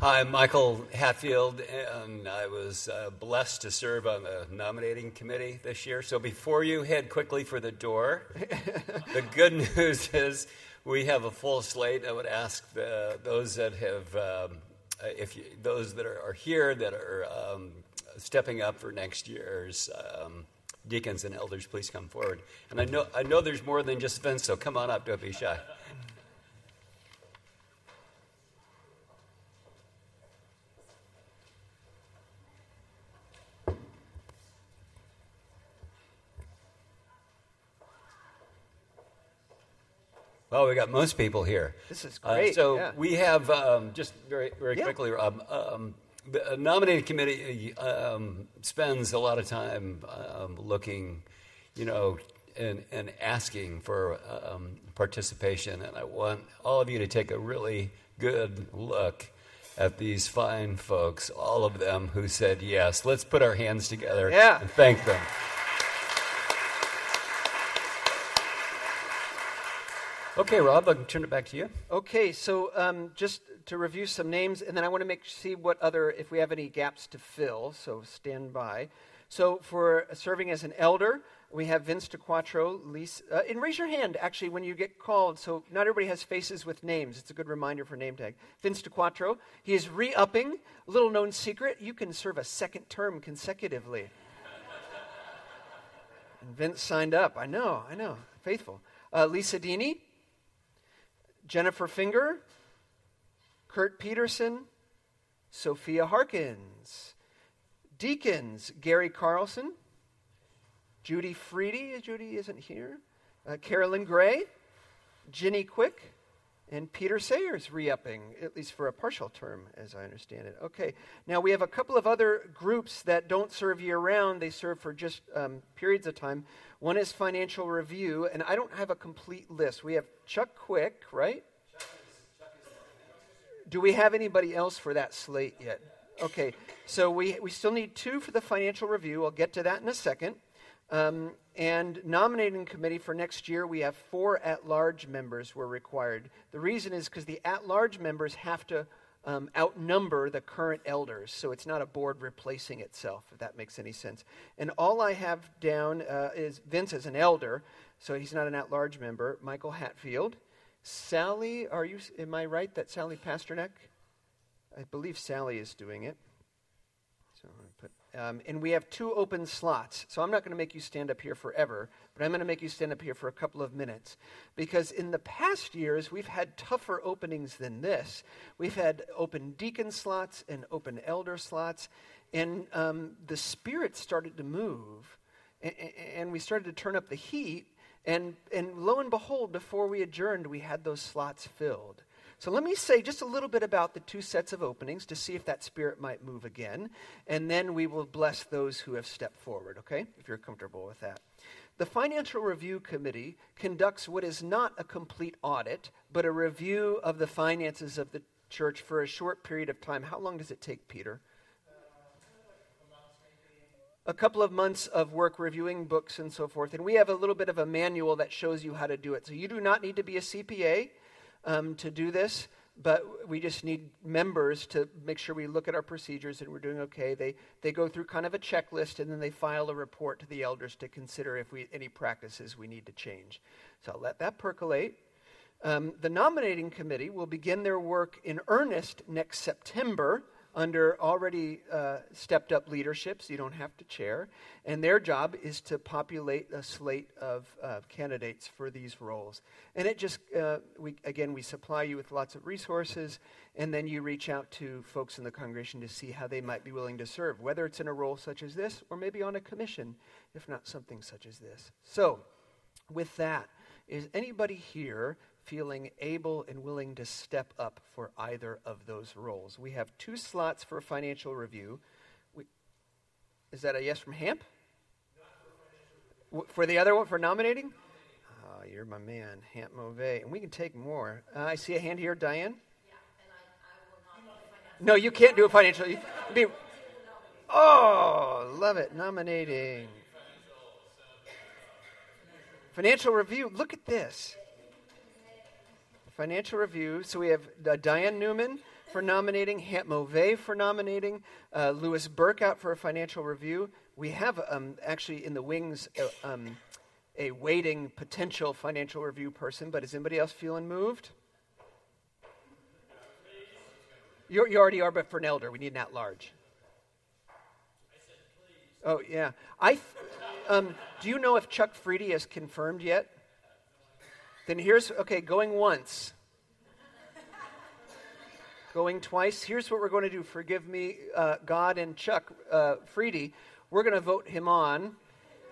Hi, I'm Michael Hatfield, and I was uh, blessed to serve on the nominating committee this year. So before you head quickly for the door, the good news is we have a full slate. I would ask the, those that have um, if you, those that are, are, here that are um, stepping up for next year's um, deacons and elders, please come forward. And I know, I know there's more than just Vince, so come on up, don't be shy. Well, we got most people here. This is great. Uh, so yeah. we have um, just very very yeah. quickly, Rob. Um, the nominating committee um, spends a lot of time um, looking, you know, and, and asking for um, participation. And I want all of you to take a really good look at these fine folks, all of them who said yes. Let's put our hands together yeah. and thank them. Okay, Rob, I'll turn it back to you. Okay, so um, just to review some names, and then I want to make see what other if we have any gaps to fill. So stand by. So for serving as an elder, we have Vince DeQuattro, Lisa, uh, and raise your hand actually when you get called. So not everybody has faces with names. It's a good reminder for name tag. Vince DeQuattro, he is re-upping. Little known secret: you can serve a second term consecutively. and Vince signed up. I know, I know, faithful. Uh, Lisa Dini, Jennifer Finger, Kurt Peterson, Sophia Harkins, Deacons Gary Carlson, Judy Freedy. Judy isn't here. Uh, Carolyn Gray, Ginny Quick, and Peter Sayers re upping, at least for a partial term, as I understand it. Okay, now we have a couple of other groups that don't serve year round, they serve for just um, periods of time. One is Financial Review, and I don't have a complete list. We have Chuck Quick, right? Do we have anybody else for that slate yet? Okay, so we, we still need two for the Financial Review. I'll get to that in a second. Um, and nominating committee for next year, we have four at-large members were required. The reason is because the at-large members have to um, outnumber the current elders, so it's not a board replacing itself, if that makes any sense. And all I have down uh, is Vince as an elder, so he's not an at-large member. Michael Hatfield, Sally, are you? Am I right that Sally Pasternak? I believe Sally is doing it. Um, and we have two open slots. So I'm not going to make you stand up here forever, but I'm going to make you stand up here for a couple of minutes. Because in the past years, we've had tougher openings than this. We've had open deacon slots and open elder slots. And um, the Spirit started to move. And, and we started to turn up the heat. And, and lo and behold, before we adjourned, we had those slots filled. So let me say just a little bit about the two sets of openings to see if that spirit might move again. And then we will bless those who have stepped forward, okay? If you're comfortable with that. The Financial Review Committee conducts what is not a complete audit, but a review of the finances of the church for a short period of time. How long does it take, Peter? Uh, a couple of months of work reviewing books and so forth. And we have a little bit of a manual that shows you how to do it. So you do not need to be a CPA um, to do this, but we just need members to make sure we look at our procedures and we're doing okay. They, they go through kind of a checklist and then they file a report to the elders to consider if we any practices we need to change. So I'll let that percolate. Um, the nominating committee will begin their work in earnest next September under already uh, stepped up leadership, so you don't have to chair. And their job is to populate a slate of uh, candidates for these roles. And it just, uh, we, again, we supply you with lots of resources, and then you reach out to folks in the congregation to see how they might be willing to serve, whether it's in a role such as this or maybe on a commission, if not something such as this. So, with that, is anybody here feeling able and willing to step up for either of those roles. We have two slots for financial review. We, is that a yes from Hamp? For, for the other one, for nominating? Oh, you're my man, Hamp Move. And we can take more. Uh, I see a hand here, Diane. No, you can't do a financial. You, be, oh, love it. Nominating. Financial review. Look at this. Financial Review. So we have uh, Diane Newman for nominating, Hant Mauvais for nominating, uh, Louis Burke out for a Financial Review. We have um, actually in the wings uh, um, a waiting potential Financial Review person, but is anybody else feeling moved? You're, you already are, but for an elder, we need an at large. Oh, yeah. I th- um, do you know if Chuck Freedy has confirmed yet? Then here's, okay, going once. going twice. Here's what we're going to do. Forgive me, uh, God and Chuck uh, Freedy. We're going to vote him on.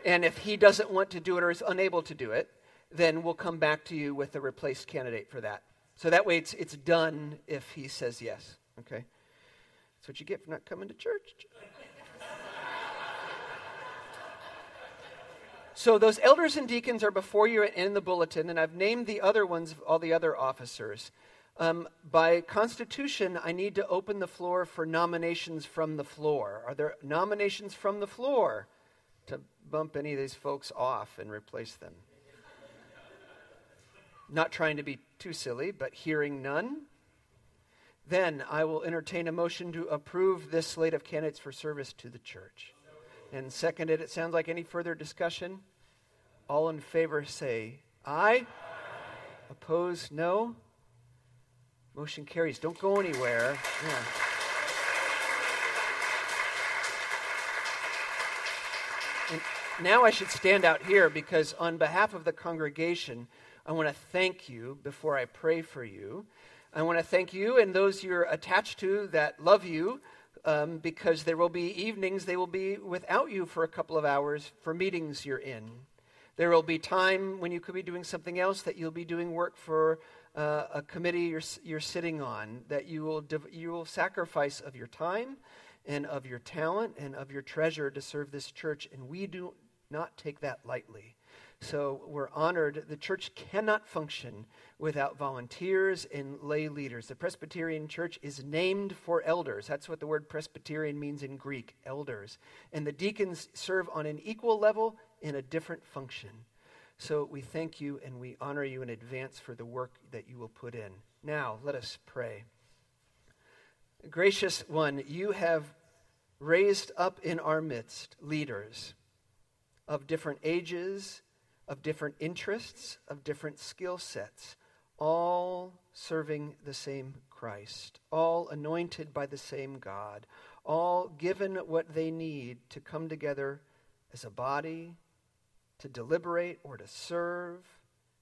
And if he doesn't want to do it or is unable to do it, then we'll come back to you with a replaced candidate for that. So that way it's, it's done if he says yes. Okay? That's what you get for not coming to church. So those elders and deacons are before you in the bulletin, and I've named the other ones, all the other officers. Um, by constitution, I need to open the floor for nominations from the floor. Are there nominations from the floor to bump any of these folks off and replace them? Not trying to be too silly, but hearing none. Then I will entertain a motion to approve this slate of candidates for service to the church. And seconded, it sounds like any further discussion? All in favor say aye. Opposed, no. Motion carries. Don't go anywhere. Yeah. And now I should stand out here because, on behalf of the congregation, I want to thank you before I pray for you. I want to thank you and those you're attached to that love you um, because there will be evenings they will be without you for a couple of hours for meetings you're in. There will be time when you could be doing something else that you'll be doing work for uh, a committee you're, you're sitting on, that you will, div- you will sacrifice of your time and of your talent and of your treasure to serve this church, and we do not take that lightly. So we're honored. The church cannot function without volunteers and lay leaders. The Presbyterian Church is named for elders. That's what the word Presbyterian means in Greek, elders. And the deacons serve on an equal level in a different function. So we thank you and we honor you in advance for the work that you will put in. Now, let us pray. Gracious one, you have raised up in our midst leaders of different ages, of different interests, of different skill sets, all serving the same Christ, all anointed by the same God, all given what they need to come together as a body, to deliberate or to serve,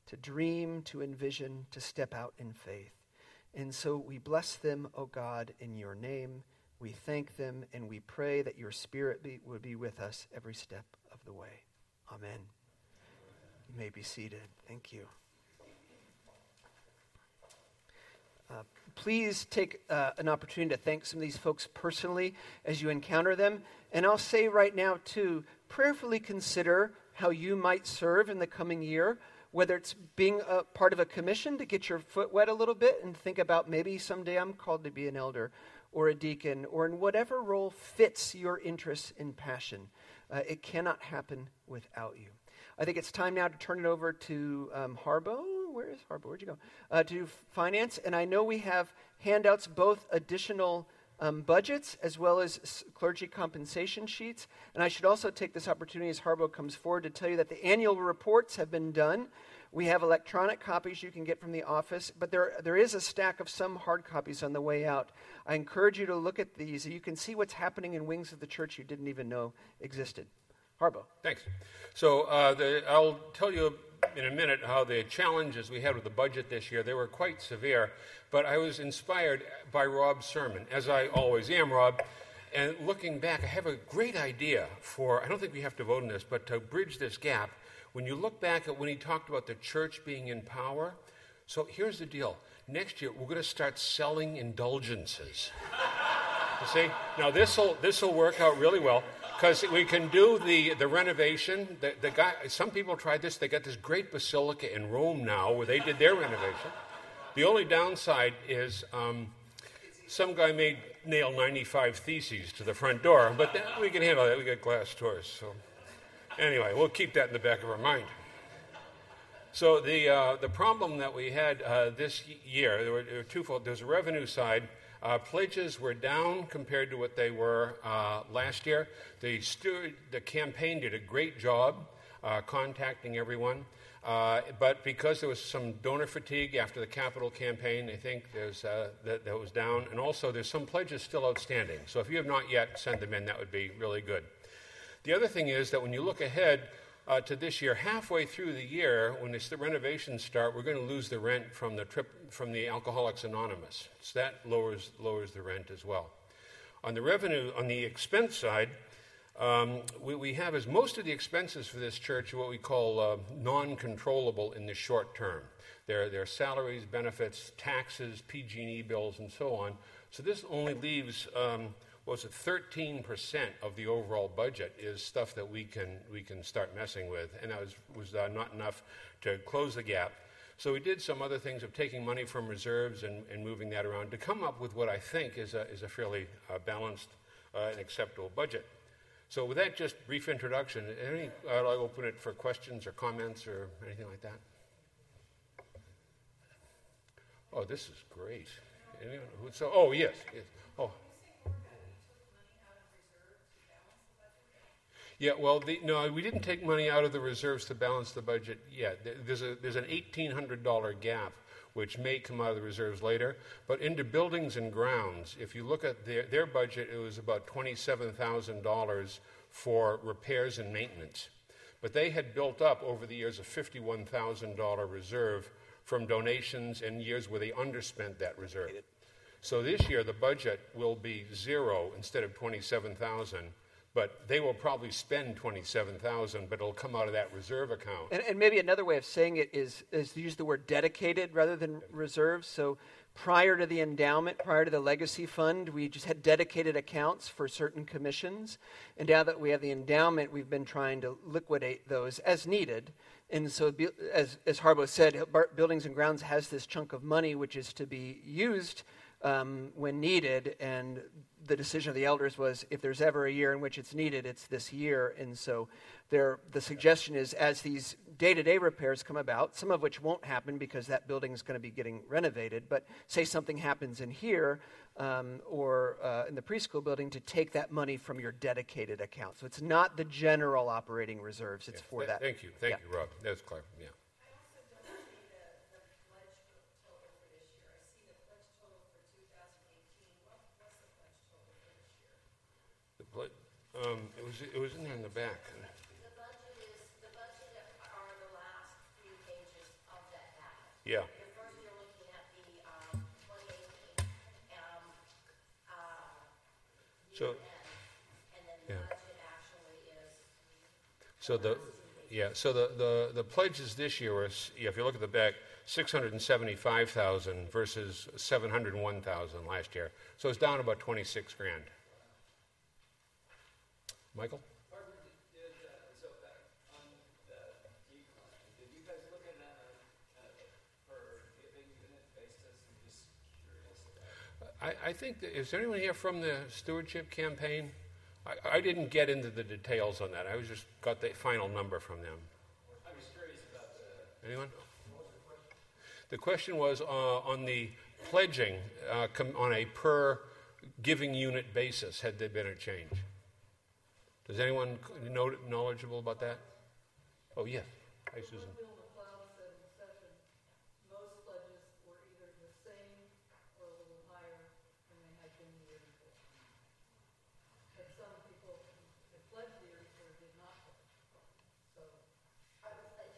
to dream, to envision, to step out in faith. And so we bless them, O God, in your name. We thank them and we pray that your Spirit be, would be with us every step of the way. Amen. You may be seated. Thank you. Uh, please take uh, an opportunity to thank some of these folks personally as you encounter them. And I'll say right now, too, prayerfully consider how you might serve in the coming year, whether it's being a part of a commission to get your foot wet a little bit and think about maybe someday I'm called to be an elder or a deacon, or in whatever role fits your interests and passion. Uh, it cannot happen without you. I think it's time now to turn it over to um, Harbo. Where is Harbo? Where'd you go? Uh, to finance. And I know we have handouts, both additional um, budgets as well as s- clergy compensation sheets. And I should also take this opportunity as Harbo comes forward to tell you that the annual reports have been done. We have electronic copies you can get from the office, but there, there is a stack of some hard copies on the way out. I encourage you to look at these. You can see what's happening in wings of the church you didn't even know existed. Harbo. Thanks. So uh, the, I'll tell you in a minute how the challenges we had with the budget this year, they were quite severe, but I was inspired by Rob's sermon, as I always am, Rob. And looking back, I have a great idea for, I don't think we have to vote on this, but to bridge this gap. When you look back at when he talked about the church being in power, so here's the deal. Next year, we're going to start selling indulgences. You see? Now, this will this will work out really well because we can do the, the renovation. The, the guy, some people tried this. They got this great basilica in Rome now where they did their renovation. The only downside is um, some guy made nail 95 theses to the front door, but then we can handle that. We got glass doors. So, anyway, we'll keep that in the back of our mind. So the uh, the problem that we had uh, this year, there were, there were twofold. There's a revenue side. Uh, pledges were down compared to what they were uh, last year. The, stu- the campaign did a great job uh, contacting everyone, uh, but because there was some donor fatigue after the capital campaign, I think there's, that, that was down. And also, there's some pledges still outstanding. So if you have not yet sent them in, that would be really good. The other thing is that when you look ahead, uh, to this year, halfway through the year, when the renovations start, we're going to lose the rent from the trip from the Alcoholics Anonymous. So that lowers lowers the rent as well. On the revenue, on the expense side, um, we, have as most of the expenses for this church are what we call uh, non-controllable in the short term. There are salaries, benefits, taxes, PG&E bills, and so on. So this only leaves. Um, was it 13% of the overall budget is stuff that we can, we can start messing with, and that was, was uh, not enough to close the gap. So we did some other things of taking money from reserves and, and moving that around to come up with what I think is a, is a fairly uh, balanced uh, and acceptable budget. So with that just brief introduction, any, I'll open it for questions or comments or anything like that. Oh, this is great. anyone? So, oh, yes, yes. Yeah, well, the, no, we didn't take money out of the reserves to balance the budget yet. There's, a, there's an $1,800 gap, which may come out of the reserves later. But into buildings and grounds, if you look at their, their budget, it was about $27,000 for repairs and maintenance. But they had built up over the years a $51,000 reserve from donations and years where they underspent that reserve. So this year, the budget will be zero instead of 27,000, but they will probably spend 27,000, but it'll come out of that reserve account. And, and maybe another way of saying it is, is to use the word dedicated rather than reserves. So prior to the endowment, prior to the legacy fund, we just had dedicated accounts for certain commissions. And now that we have the endowment, we've been trying to liquidate those as needed. And so, as, as Harbo said, Buildings and Grounds has this chunk of money which is to be used um, when needed. And the decision of the elders was if there's ever a year in which it's needed, it's this year. And so, there, the suggestion is as these day to day repairs come about, some of which won't happen because that building is going to be getting renovated, but say something happens in here um, or uh, in the preschool building, to take that money from your dedicated account. So, it's not the general operating reserves, it's for Th- that. Thank you, thank Yeah. you, Rob. That's clear, yeah. The pledge, um, it was, it was in there in the back. The budget is, the budget are the last few pages of that packet. Yeah, first, you're looking at the, um, 2018, um, uh, so, and then the Yeah. budget actually is, so the, yeah, so the, the, the pledges this year was, yeah, if you look at the back, 675,000 versus 701,000 last year. So it's down about 26 grand. Michael? I, I think, is there anyone here from the stewardship campaign? I, I didn't get into the details on that. I was just got the final number from them. I was curious about the. Anyone? The question was uh, on the pledging uh, com- on a per giving unit basis. Had there been a change? Does anyone know knowledgeable about that? Oh yes. Hi, Susan. Bill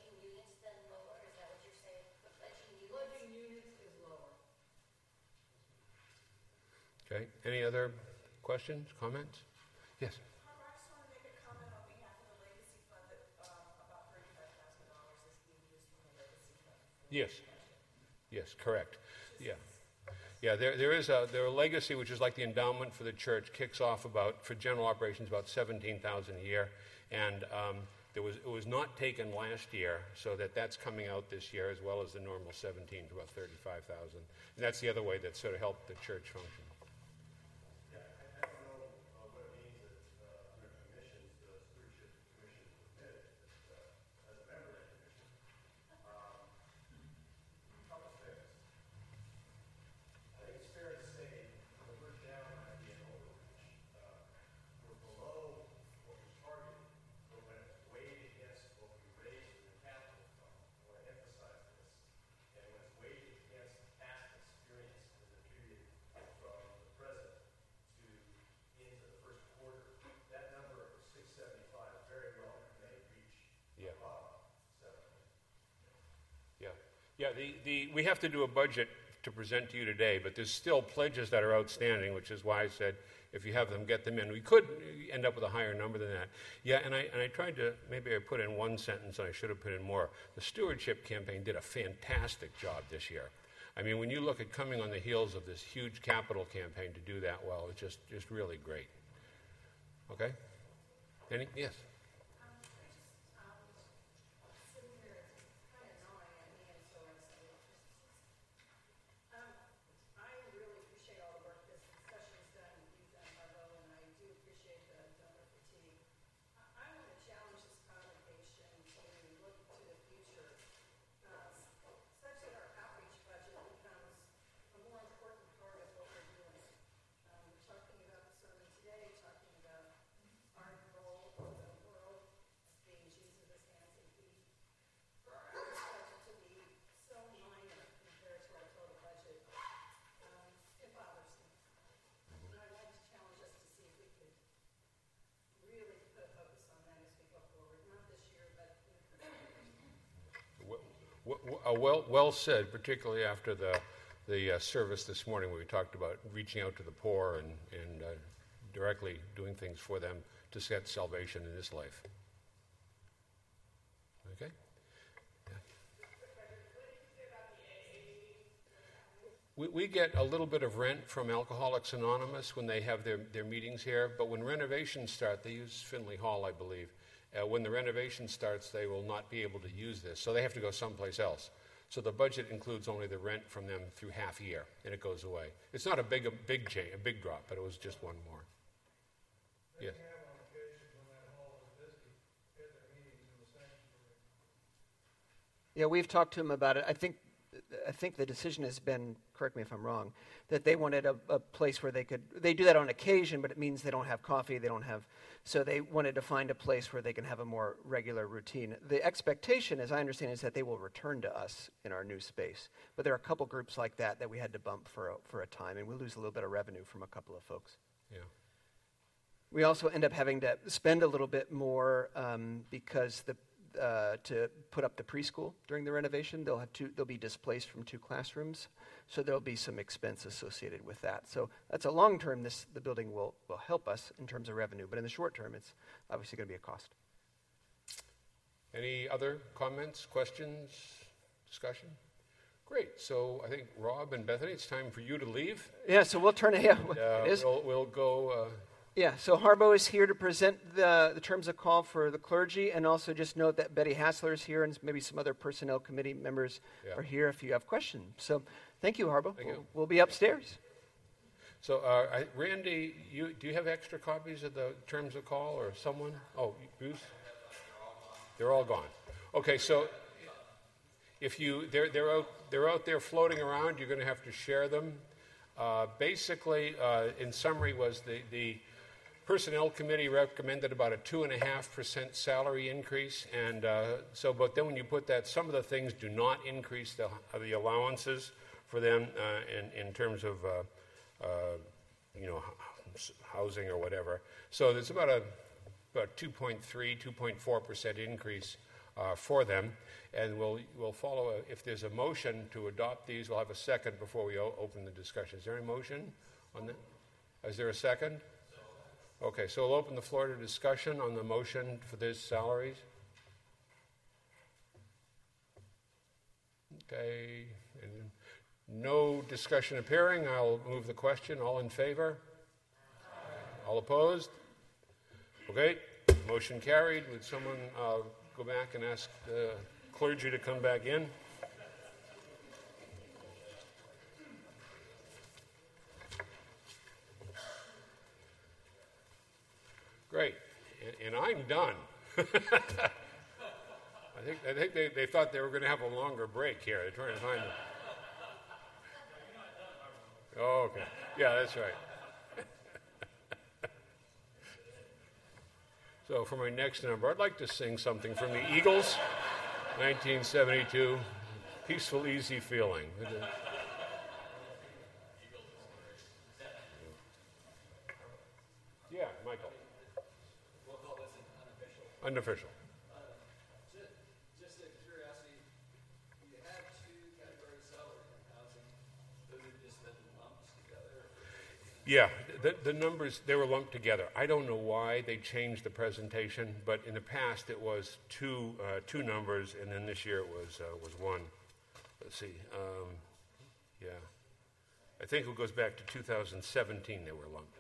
McLeod said in session, most Yes. Yes, correct. Yeah. Yeah, there, there is a, their legacy, which is like the endowment for the church, kicks off about, for general operations, about 17,000 a year. And um, there was, it was not taken last year, so that that's coming out this year, as well as the normal 17 to about 35,000. And that's the other way that sort of helped the church function. The, the, we have to do a budget to present to you today, but there's still pledges that are outstanding, which is why I said if you have them, get them in. We could end up with a higher number than that. Yeah, and I, and I tried to, maybe I put in one sentence and I should have put in more. The stewardship campaign did a fantastic job this year. I mean, when you look at coming on the heels of this huge capital campaign to do that well, it's just, just really great. Okay? Any? Yes. I really appreciate all the work this discussion's done, you've done, Margot, and I do appreciate the donor fatigue. I, I want to challenge this congregation to look to the future, uh, such that our outreach budget becomes a more important part uh, well, well said, particularly after the, the uh, service this morning where we talked about reaching out to the poor and, and uh, directly doing things for them to get salvation in this life. Okay? We, we get a little bit of rent from Alcoholics Anonymous when they have their, their meetings here, but when renovations start, they use Finley Hall, I believe. Uh, when the renovation starts, they will not be able to use this, so they have to go someplace else. So the budget includes only the rent from them through half a year, and it goes away. It's not a big, a big change, a big drop, but it was just one more. Yes. Yeah, we've talked to them about it. I think, I think the decision has been, correct me if I'm wrong, that they wanted a, a place where they could, they do that on occasion, but it means they don't have coffee, they don't have, so they wanted to find a place where they can have a more regular routine. The expectation, as I understand, is that they will return to us in our new space. But there are a couple groups like that that we had to bump for a, for a time, and we lose a little bit of revenue from a couple of folks. Yeah. We also end up having to spend a little bit more um, because the uh, to put up the preschool during the renovation. They'll have two. They'll be displaced from two classrooms, so there'll be some expense associated with that. So that's a long term. This the building will will help us in terms of revenue, but in the short term, it's obviously going to be a cost. Any other comments, questions, discussion? Great. So I think Rob and Bethany, it's time for you to leave. Yeah. So we'll turn ahead. Uh, it is. We'll, we'll go. Uh, Yeah, so Harbo is here to present the, the terms of call for the clergy, and also just note that Betty Hassler is here, and maybe some other personnel committee members Yeah. are here if you have questions. So thank you, Harbo. Thank we'll, you. we'll be upstairs. So, uh, I, Randy, you, do you have extra copies of the terms of call or someone? Oh, Bruce? They're all gone. Okay, so if you, they're, they're, out, they're out there floating around, you're going to have to share them. Uh, basically, uh, in summary, was the, the personnel committee recommended about a 2.5% salary increase. And uh, so, but then when you put that, some of the things do not increase the, the allowances for them uh, in, in terms of, uh, uh, you know, housing or whatever. So there's about a about 2.3, 2.4% increase uh, for them. And we'll, we'll follow, a, if there's a motion to adopt these, we'll have a second before we o- open the discussion. Is there a motion on that? Is there a second? Okay, so we'll open the floor to discussion on the motion for these salaries. Okay, and no discussion appearing. I'll move the question. All in favor? All opposed? Okay, motion carried. Would someone uh, go back and ask the clergy to come back in? Great, and, I'm done. I think, I think they, they thought they were going to have a longer break here. They're trying to find. The... Oh, okay. Yeah, that's right. So for my next number, I'd like to sing something from the Eagles, 1972, Peaceful, Easy Feeling. Yeah, Michael. We'll call this an unofficial. Unofficial. Just, just a curiosity, you have two categories of salary in housing, those have just been lumped together. Yeah, the, the numbers, they were lumped together. I don't know why they changed the presentation, but in the past it was two, uh, two numbers, and then this year it was, uh, was one. Let's see. Um, yeah. I think it goes back to 2017 they were lumped.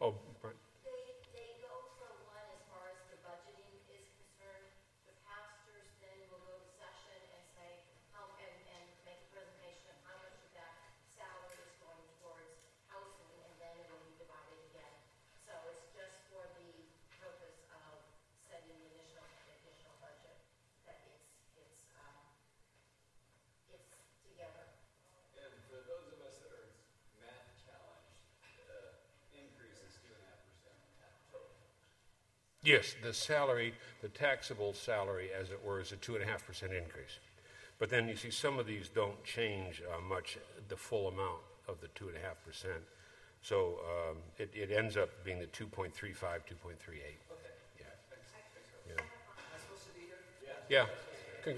Oh, Brian. They, they go for one as far as the budgeting is concerned. The pastors then will go to session and say, how, and, and make a presentation of how much of that salary is going towards housing, and then it will be divided again. So it's just for the purpose of setting the initial, additional budget, that it's, it's, um, it's together. And for those of us that are math challenged, the increase is two and a half percent total. Yes, the salary, the taxable salary, as it were, is a 2.5% increase. But then you see some of these don't change uh, much, the full amount of the 2.5%. So um, it, it ends up being the 2.35, 2.38. Okay. Yeah. Yeah. Am I supposed to be here? Yeah,